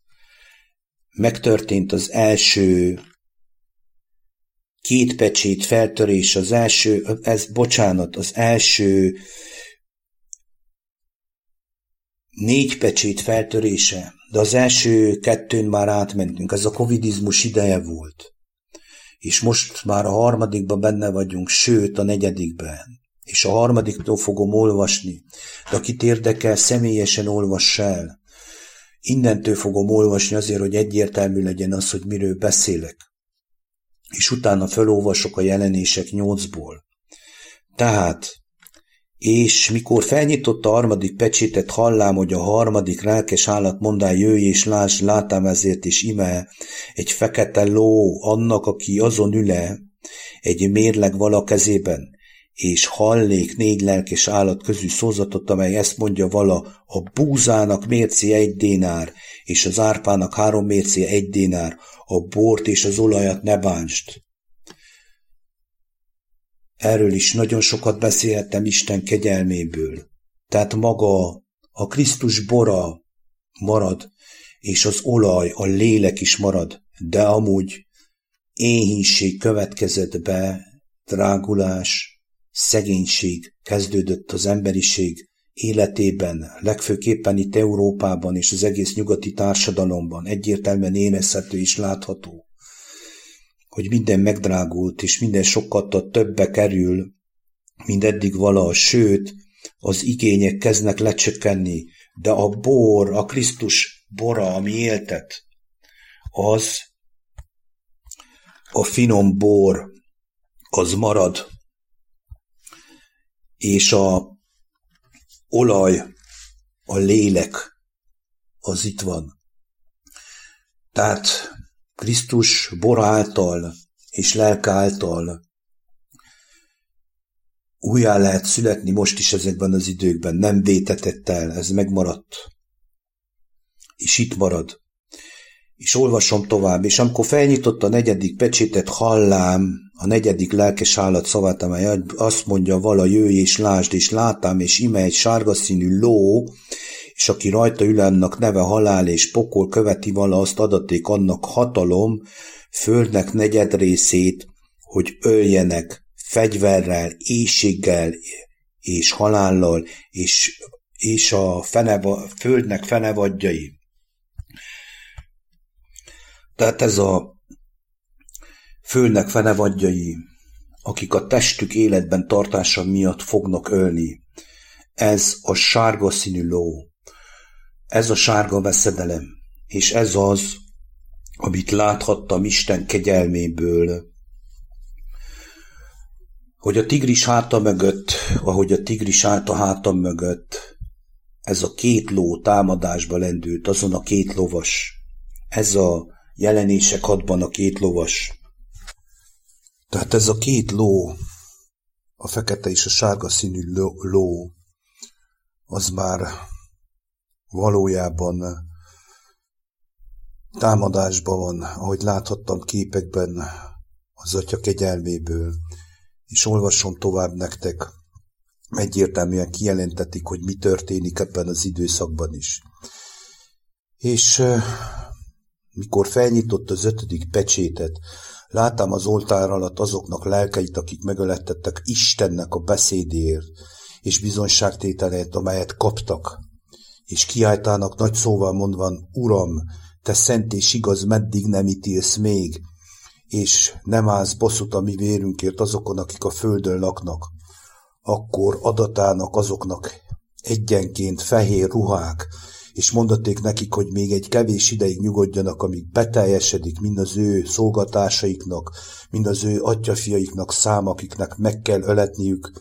megtörtént az első két pecsét feltörés, az első, ez bocsánat, az első négy pecsét feltörése, de az első kettőn már átmentünk, ez a covidizmus ideje volt. És most már a harmadikban benne vagyunk, sőt a negyedikben. És a harmadiktól fogom olvasni, de akit érdekel, személyesen olvass el. Innentől fogom olvasni azért, hogy egyértelmű legyen az, hogy miről beszélek. És utána felolvasok a jelenések nyolcból. Tehát és mikor felnyitotta a harmadik pecsétet, hallám, hogy a harmadik lelkes állat mondá, jöjj és láss, látám ezért is ime, egy fekete ló, annak, aki azon üle, egy mérleg vala kezében, és hallék négy lelkes állat közül szózatot, amely ezt mondja vala, a búzának mérci egy dénár, és az árpának három mérci egy dénár, a bort és az olajat ne bánst. Erről is nagyon sokat beszélhettem Isten kegyelméből. Tehát maga a Krisztus bora marad, és az olaj, a lélek is marad, de amúgy éhínség következett be, drágulás, szegénység kezdődött az emberiség életében, legfőképpen itt Európában és az egész nyugati társadalomban. Egyértelműen érezhető és látható hogy minden megdrágult, és minden sokkal többe kerül, mint eddig vala, sőt, az igények kezdnek lecsökkenni, de a bor, a Krisztus bora, ami éltet, az a finom bor, az marad, és a olaj, a lélek, az itt van. Tehát Krisztus bor által és lelke által újjá lehet születni most is ezekben az időkben, nem vétetett el, ez megmaradt. És itt marad. És olvasom tovább, és amikor felnyitotta a negyedik pecsétet, hallám a negyedik lelkes állat szavát, amely azt mondja, vala jöjj és lásd, és látám, és ime egy sárga színű ló, és aki rajta ül, annak neve halál és pokol követi vala, azt adaték annak hatalom, földnek negyed részét, hogy öljenek fegyverrel, éjséggel és halállal, és, és a feneva, földnek fenevadjai. Tehát ez a földnek fenevadjai, akik a testük életben tartása miatt fognak ölni. Ez a sárga színű ló. Ez a sárga veszedelem, és ez az, amit láthattam Isten kegyelméből, hogy a tigris háta mögött, ahogy a tigris állt a hátam mögött, ez a két ló támadásba lendült, azon a két lovas. Ez a jelenések hadban a két lovas. Tehát ez a két ló, a fekete és a sárga színű ló, az már valójában támadásban van, ahogy láthattam képekben az Atya kegyelméből, és olvasom tovább nektek, egyértelműen kijelentetik, hogy mi történik ebben az időszakban is. És mikor felnyitott az ötödik pecsétet, láttam az oltár alatt azoknak lelkeit, akik megölettettek Istennek a beszédért és bizonyságtételét, amelyet kaptak. És kiáltának nagy szóval mondvan, Uram, te szent és igaz, meddig nem ítélsz még, és nem állsz bosszút a mi vérünkért azokon, akik a földön laknak, akkor adatának azoknak egyenként fehér ruhák, és mondaték nekik, hogy még egy kevés ideig nyugodjanak, amíg beteljesedik mind az ő szolgatásaiknak, mind az ő atyafiaiknak szám, akiknek meg kell öletniük,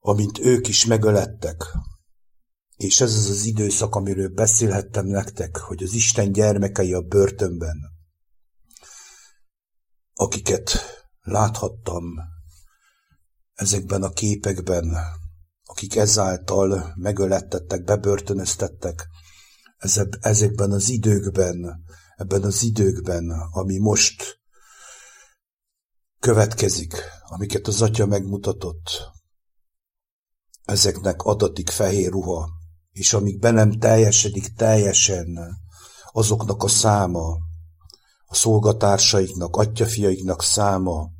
amint ők is megölettek. És ez az az időszak, amiről beszélhettem nektek, hogy az Isten gyermekei a börtönben, akiket láthattam ezekben a képekben, akik ezáltal megölettettek, bebörtönöztettek, ezekben az időkben, ebben az időkben, ami most következik, amiket az atya megmutatott, ezeknek adatik fehér ruha, és amíg be nem teljesedik teljesen azoknak a száma, a szolgatársaiknak, atyafiaiknak száma,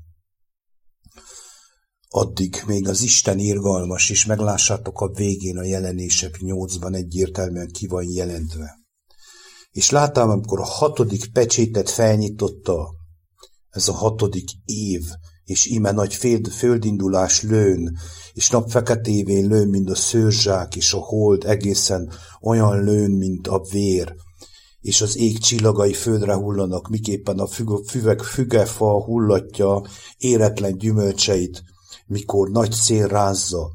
addig még az Isten irgalmas, és meglássátok a végén a jelenések nyolcban egyértelműen ki van jelentve. És láttam, amikor a hatodik pecsétet felnyitotta, ez a hatodik év, és ime nagy féld, földindulás lőn, és napfeketévén lőn, mint a szőrzsák, és a hold egészen olyan lőn, mint a vér, és az ég csillagai földre hullanak, miképpen a füvek fügefa hullatja éretlen gyümölcseit, mikor nagy szél rázza,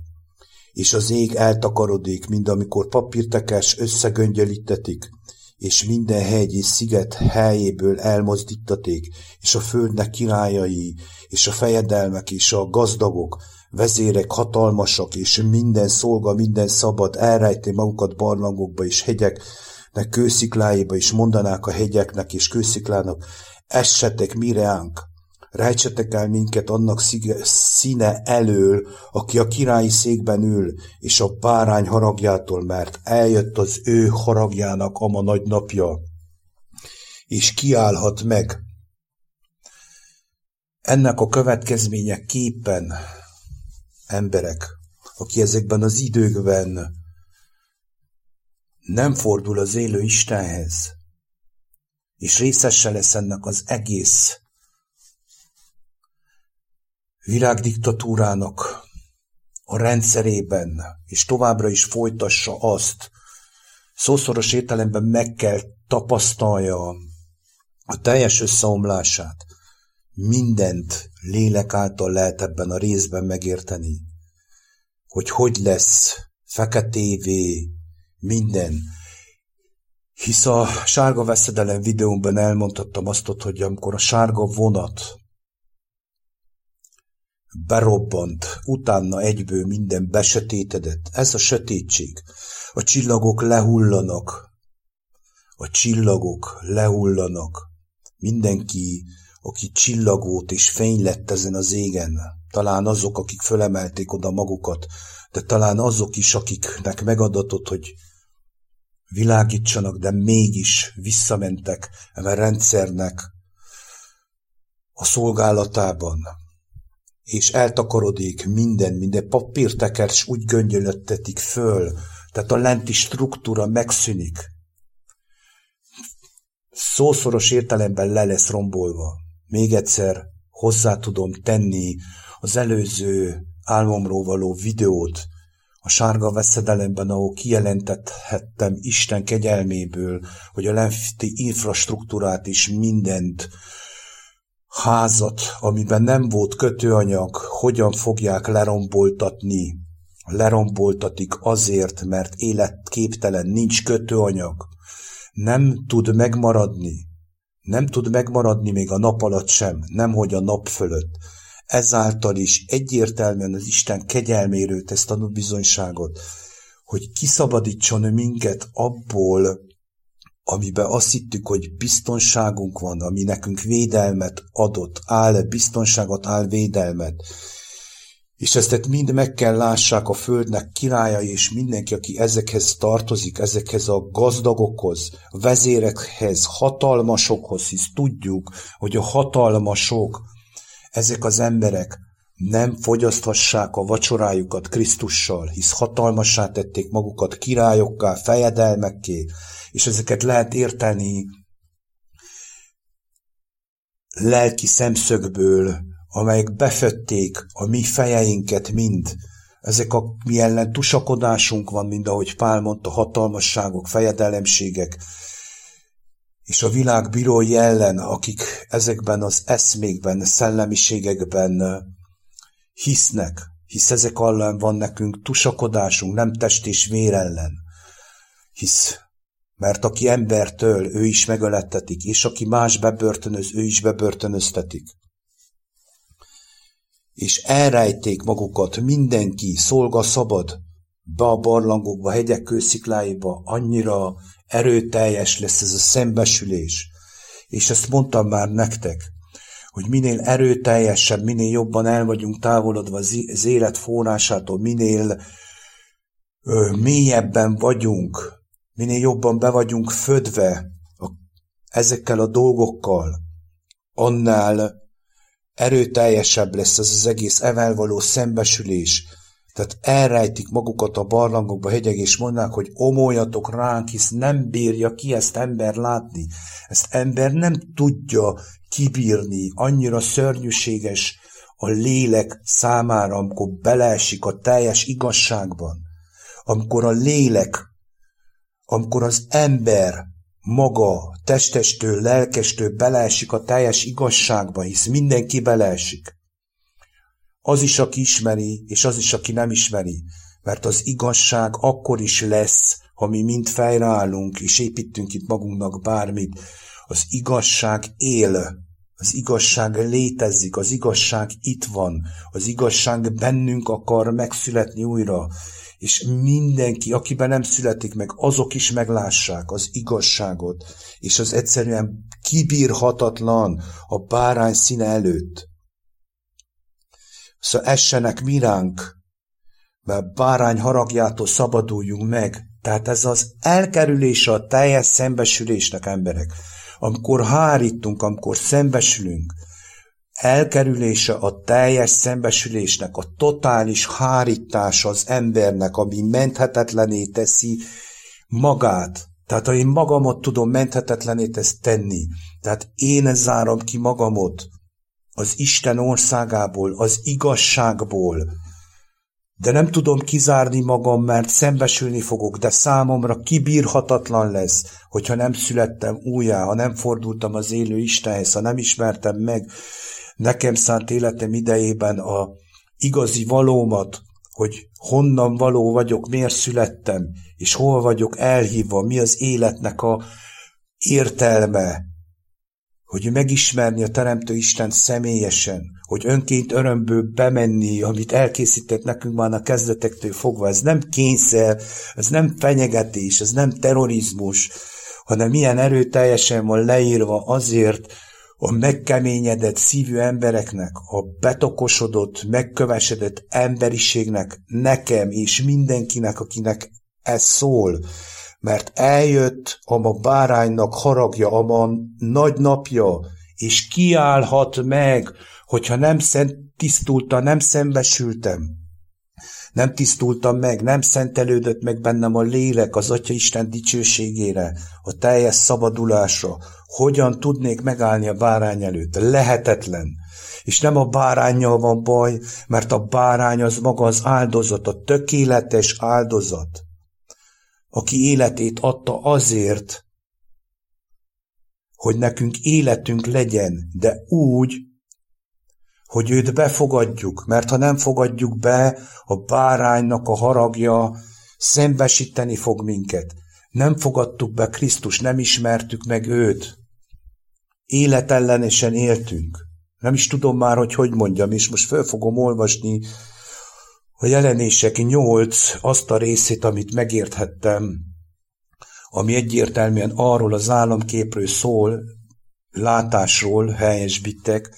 és az ég eltakarodik, mind amikor papírtekes összegöngyölítetik, és minden hegy és sziget helyéből elmozdítaték, és a földnek királyai, és a fejedelmek, és a gazdagok, vezérek hatalmasak, és minden szolga, minden szabad elrejti magukat barlangokba és hegyeknek kőszikláiba, és mondanák a hegyeknek és kősziklának, essetek mireánk, Rejtsetek el minket annak színe elől, aki a királyi székben ül, és a bárány haragjától, mert eljött az ő haragjának ama nagy napja, és kiállhat meg. Ennek a következménye képen emberek, aki ezekben az időkben nem fordul az élő Istenhez, és részese lesz ennek az egész világdiktatúrának a rendszerében, és továbbra is folytassa azt, szószoros értelemben meg kell tapasztalja a teljes összeomlását. Mindent lélek által lehet ebben a részben megérteni, hogy hogy lesz feketévé minden. Hisz a sárga veszedelem videómban elmondhattam azt, hogy amikor a sárga vonat berobbant, utána egyből minden besötétedett. Ez a sötétség. A csillagok lehullanak. A csillagok lehullanak. Mindenki, aki csillagót és fény lett ezen az égen, talán azok, akik fölemelték oda magukat, de talán azok is, akiknek megadatott, hogy világítsanak, de mégis visszamentek a rendszernek a szolgálatában, és eltakarodik minden, minden papírtekert, úgy göngyölöttetik föl, tehát a lenti struktúra megszűnik. Szószoros értelemben le lesz rombolva. Még egyszer hozzá tudom tenni az előző álmomról való videót, a sárga veszedelemben, ahol kijelentethettem Isten kegyelméből, hogy a lenti infrastruktúrát is mindent házat, amiben nem volt kötőanyag, hogyan fogják leromboltatni. Leromboltatik azért, mert életképtelen, nincs kötőanyag. Nem tud megmaradni. Nem tud megmaradni még a nap alatt sem, nemhogy a nap fölött. Ezáltal is egyértelműen az Isten kegyelméről tesz tanúbizonyságot, hogy kiszabadítson minket abból, amiben azt hittük, hogy biztonságunk van, ami nekünk védelmet adott, áll biztonságot, áll védelmet. És ezt mind meg kell lássák a földnek királyai és mindenki, aki ezekhez tartozik, ezekhez a gazdagokhoz, vezérekhez, hatalmasokhoz, hisz tudjuk, hogy a hatalmasok, ezek az emberek nem fogyaszthassák a vacsorájukat Krisztussal, hisz hatalmassá tették magukat királyokká, fejedelmekké, és ezeket lehet érteni lelki szemszögből, amelyek befötték a mi fejeinket mind, ezek a mi ellen tusakodásunk van, mind ahogy Pál mondta, hatalmasságok, fejedelemségek, és a világ bírói ellen, akik ezekben az eszmékben, szellemiségekben hisznek, hisz ezek ellen van nekünk tusakodásunk, nem test és vér ellen, hisz mert aki embertől, ő is megölettetik, és aki más bebörtönöz, ő is bebörtönöztetik. és elrejték magukat mindenki, szolga szabad, be a barlangokba, hegyek kőszikláiba, annyira erőteljes lesz ez a szembesülés. És ezt mondtam már nektek, hogy minél erőteljesebb, minél jobban el vagyunk távolodva az élet forrásától, minél ö, mélyebben vagyunk, minél jobban be vagyunk födve a, ezekkel a dolgokkal, annál erőteljesebb lesz az az egész evel való szembesülés. Tehát elrejtik magukat a barlangokba, hegyek, és mondják, hogy omoljatok ránk, hisz nem bírja ki ezt ember látni. Ezt ember nem tudja kibírni, annyira szörnyűséges a lélek számára, amikor beleesik a teljes igazságban. Amikor a lélek, amikor az ember maga testestől, lelkestől beleesik a teljes igazságba, hisz mindenki beleesik. Az is, aki ismeri, és az is, aki nem ismeri, mert az igazság akkor is lesz, ha mi mind fejreállunk, és építünk itt magunknak bármit. Az igazság él, az igazság létezik, az igazság itt van, az igazság bennünk akar megszületni újra, és mindenki, akiben nem születik meg, azok is meglássák az igazságot, és az egyszerűen kibírhatatlan a bárány színe előtt. Szóval essenek miránk, mert bárány haragjától szabaduljunk meg. Tehát ez az elkerülése a teljes szembesülésnek, emberek. Amikor hárítunk, amikor szembesülünk, elkerülése a teljes szembesülésnek, a totális hárítása az embernek, ami menthetetlené teszi magát. Tehát ha én magamat tudom menthetetlené tesz tenni, tehát én zárom ki magamot az Isten országából, az igazságból, de nem tudom kizárni magam, mert szembesülni fogok, de számomra kibírhatatlan lesz, hogyha nem születtem újjá, ha nem fordultam az élő Istenhez, ha nem ismertem meg nekem szánt életem idejében a igazi valómat, hogy honnan való vagyok, miért születtem, és hol vagyok elhívva, mi az életnek a értelme, hogy megismerni a Teremtő Isten személyesen, hogy önként örömből bemenni, amit elkészített nekünk már a kezdetektől fogva. Ez nem kényszer, ez nem fenyegetés, ez nem terrorizmus, hanem milyen erőteljesen van leírva azért, a megkeményedett szívű embereknek, a betokosodott, megkövesedett emberiségnek, nekem és mindenkinek, akinek ez szól, mert eljött a báránynak haragja, a nagy napja, és kiállhat meg, hogyha nem szent tisztulta, nem szembesültem. Nem tisztultam meg, nem szentelődött meg bennem a lélek az Atya Isten dicsőségére, a teljes szabadulásra, hogyan tudnék megállni a bárány előtt? Lehetetlen. És nem a bárányjal van baj, mert a bárány az maga az áldozat, a tökéletes áldozat, aki életét adta azért, hogy nekünk életünk legyen, de úgy, hogy őt befogadjuk, mert ha nem fogadjuk be, a báránynak a haragja szembesíteni fog minket. Nem fogadtuk be Krisztus, nem ismertük meg őt életellenesen éltünk. Nem is tudom már, hogy hogy mondjam, és most föl fogom olvasni a jelenések nyolc azt a részét, amit megérthettem, ami egyértelműen arról az államképről szól, látásról helyesbittek,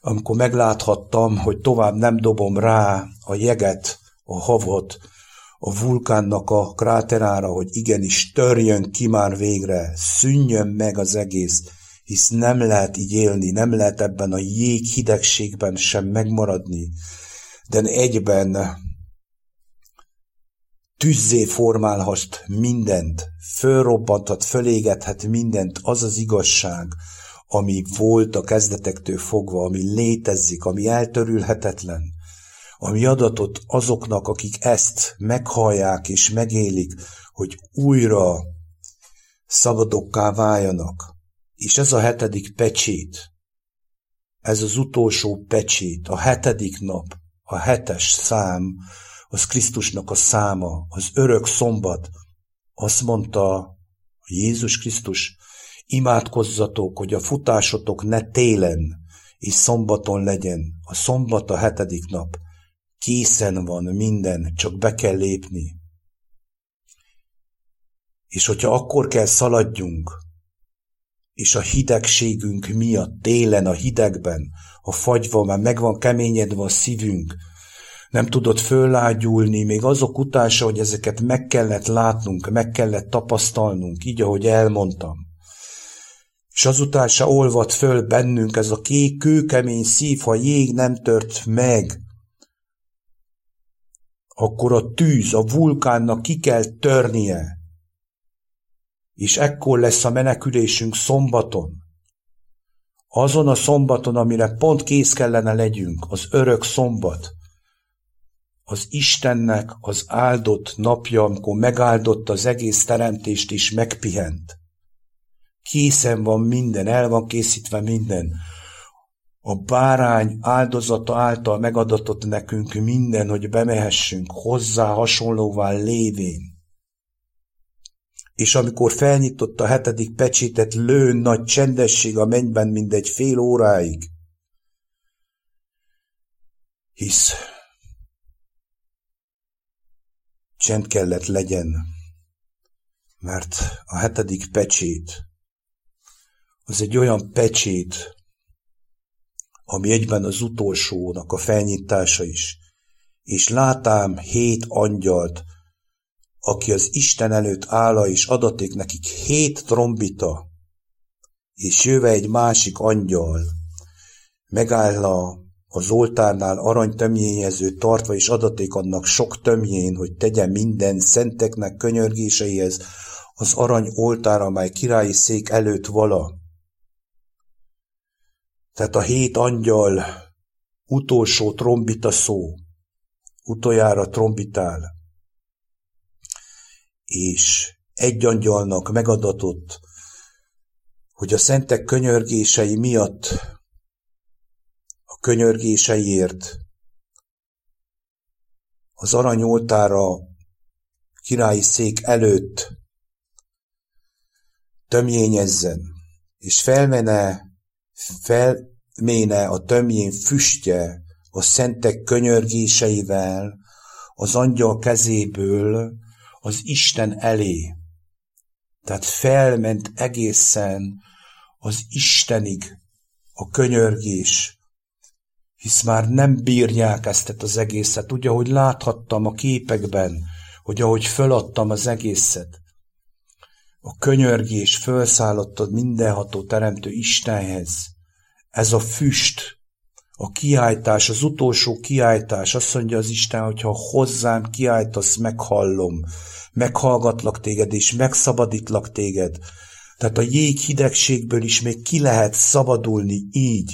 amikor megláthattam, hogy tovább nem dobom rá a jeget, a havot, a vulkánnak a kráterára, hogy igenis törjön ki már végre, szűnjön meg az egész, hisz nem lehet így élni, nem lehet ebben a jég hidegségben sem megmaradni, de egyben tüzzé formálhat mindent, fölrobbanthat, fölégethet mindent, az az igazság, ami volt a kezdetektől fogva, ami létezik, ami eltörülhetetlen, ami adatot azoknak, akik ezt meghallják és megélik, hogy újra szabadokká váljanak. És ez a hetedik pecsét, ez az utolsó pecsét, a hetedik nap, a hetes szám, az Krisztusnak a száma, az örök szombat. Azt mondta Jézus Krisztus, imádkozzatok, hogy a futásotok ne télen és szombaton legyen. A szombat a hetedik nap. Készen van minden, csak be kell lépni. És hogyha akkor kell szaladjunk, és a hidegségünk miatt télen a hidegben, a fagyva már meg van keményedve a szívünk, nem tudott föllágyulni, még azok utása, hogy ezeket meg kellett látnunk, meg kellett tapasztalnunk, így, ahogy elmondtam. És azután se olvad föl bennünk ez a kék, kőkemény szív, ha jég nem tört meg, akkor a tűz, a vulkánnak ki kell törnie, és ekkor lesz a menekülésünk szombaton. Azon a szombaton, amire pont kész kellene legyünk, az örök szombat, az Istennek az áldott napja, amikor megáldott az egész teremtést és megpihent. Készen van minden, el van készítve minden. A bárány áldozata által megadatott nekünk minden, hogy bemehessünk hozzá hasonlóvá lévén és amikor felnyitott a hetedik pecsétet, lőn nagy csendesség a mennyben mindegy fél óráig. Hisz csend kellett legyen, mert a hetedik pecsét az egy olyan pecsét, ami egyben az utolsónak a felnyitása is, és látám hét angyalt, aki az Isten előtt álla, és adaték nekik hét trombita, és jöve egy másik angyal, megáll az oltárnál arany tartva, és adaték annak sok tömjén, hogy tegye minden szenteknek könyörgéseihez az arany oltár, amely királyi szék előtt vala. Tehát a hét angyal utolsó trombita szó, utoljára trombitál és egy angyalnak megadatott, hogy a szentek könyörgései miatt, a könyörgéseiért az aranyoltára királyi szék előtt tömjényezzen, és felmene, felméne a tömjén füstje a szentek könyörgéseivel az angyal kezéből, az Isten elé. Tehát felment egészen az Istenig a könyörgés, hisz már nem bírják ezt az egészet. Ugye, ahogy láthattam a képekben, hogy ahogy föladtam az egészet, a könyörgés fölszállottad mindenható teremtő Istenhez. Ez a füst, a kiáltás, az utolsó kiáltás, azt mondja az Isten, hogyha hozzám kiáltasz, meghallom, meghallgatlak téged, és megszabadítlak téged. Tehát a jég hidegségből is még ki lehet szabadulni így,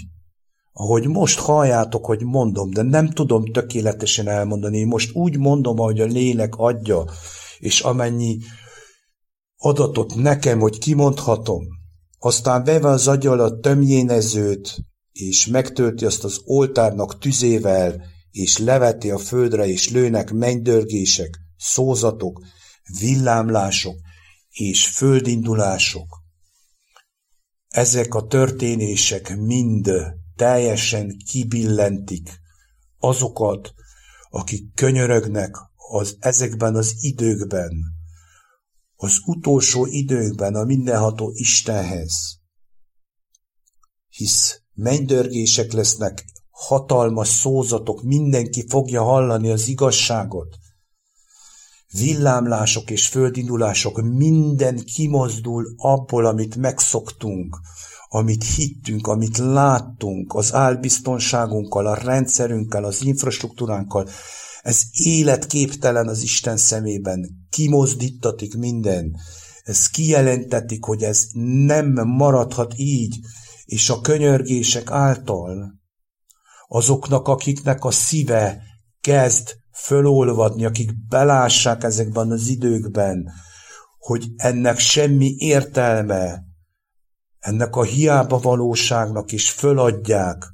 ahogy most halljátok, hogy mondom, de nem tudom tökéletesen elmondani. Most úgy mondom, ahogy a lélek adja, és amennyi adatot nekem, hogy kimondhatom. Aztán veve az agy alatt tömjénezőt, és megtölti azt az oltárnak tüzével, és leveti a földre, és lőnek mennydörgések, szózatok, villámlások és földindulások. Ezek a történések mind teljesen kibillentik azokat, akik könyörögnek az ezekben az időkben, az utolsó időkben a mindenható Istenhez. Hisz mennydörgések lesznek, hatalmas szózatok, mindenki fogja hallani az igazságot, villámlások és földindulások, minden kimozdul abból, amit megszoktunk, amit hittünk, amit láttunk, az álbiztonságunkkal, a rendszerünkkel, az infrastruktúránkkal, ez életképtelen az Isten szemében, kimozdítatik minden, ez kijelentetik, hogy ez nem maradhat így, és a könyörgések által azoknak, akiknek a szíve kezd fölolvadni, akik belássák ezekben az időkben, hogy ennek semmi értelme, ennek a hiába valóságnak is föladják,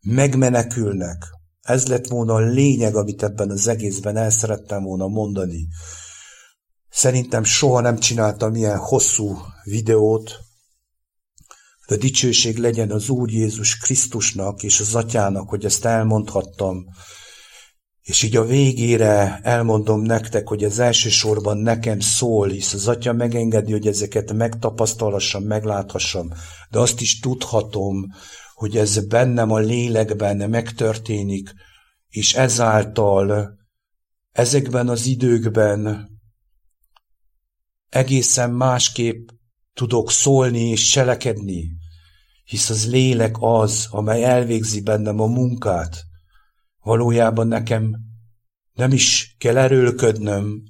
megmenekülnek. Ez lett volna a lényeg, amit ebben az egészben el szerettem volna mondani. Szerintem soha nem csináltam ilyen hosszú videót, De dicsőség legyen az Úr Jézus Krisztusnak és az Atyának, hogy ezt elmondhattam. És így a végére elmondom nektek, hogy ez elsősorban nekem szól, hisz az Atya megengedi, hogy ezeket megtapasztalhassam, megláthassam, de azt is tudhatom, hogy ez bennem a lélekben megtörténik, és ezáltal ezekben az időkben egészen másképp tudok szólni és cselekedni, hisz az lélek az, amely elvégzi bennem a munkát. Valójában nekem nem is kell erőlködnöm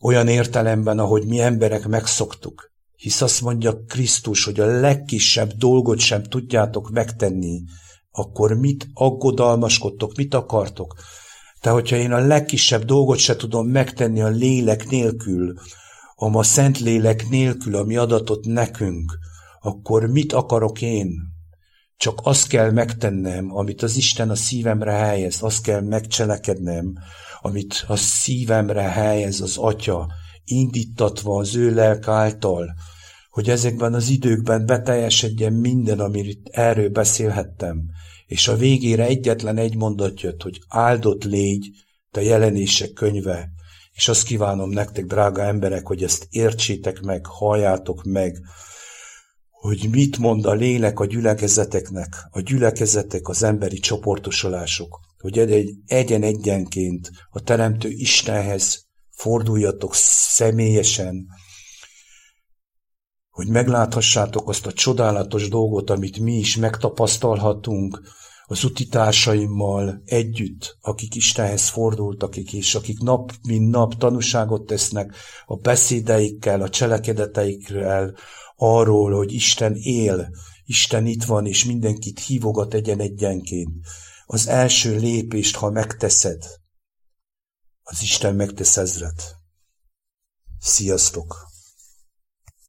olyan értelemben, ahogy mi emberek megszoktuk. Hisz azt mondja Krisztus, hogy a legkisebb dolgot sem tudjátok megtenni, akkor mit aggodalmaskodtok, mit akartok? De hogyha én a legkisebb dolgot se tudom megtenni a lélek nélkül, a szent lélek nélkül, ami adatot nekünk, akkor mit akarok én? Csak azt kell megtennem, amit az Isten a szívemre helyez, azt kell megcselekednem, amit a szívemre helyez az Atya, indítatva az ő lelk által, hogy ezekben az időkben beteljesedjen minden, amit erről beszélhettem, és a végére egyetlen egy mondat jött, hogy áldott légy, te jelenések könyve, és azt kívánom nektek, drága emberek, hogy ezt értsétek meg, halljátok meg, hogy mit mond a lélek a gyülekezeteknek, a gyülekezetek, az emberi csoportosulások, hogy egy, egyen-egyenként a Teremtő Istenhez forduljatok személyesen, hogy megláthassátok azt a csodálatos dolgot, amit mi is megtapasztalhatunk az utitársaimmal együtt, akik Istenhez fordultak, és akik nap mint nap tanúságot tesznek a beszédeikkel, a cselekedeteikkel arról, hogy Isten él, Isten itt van, és mindenkit hívogat egyen-egyenként. Az első lépést, ha megteszed, az Isten megtesz ezret. Sziasztok!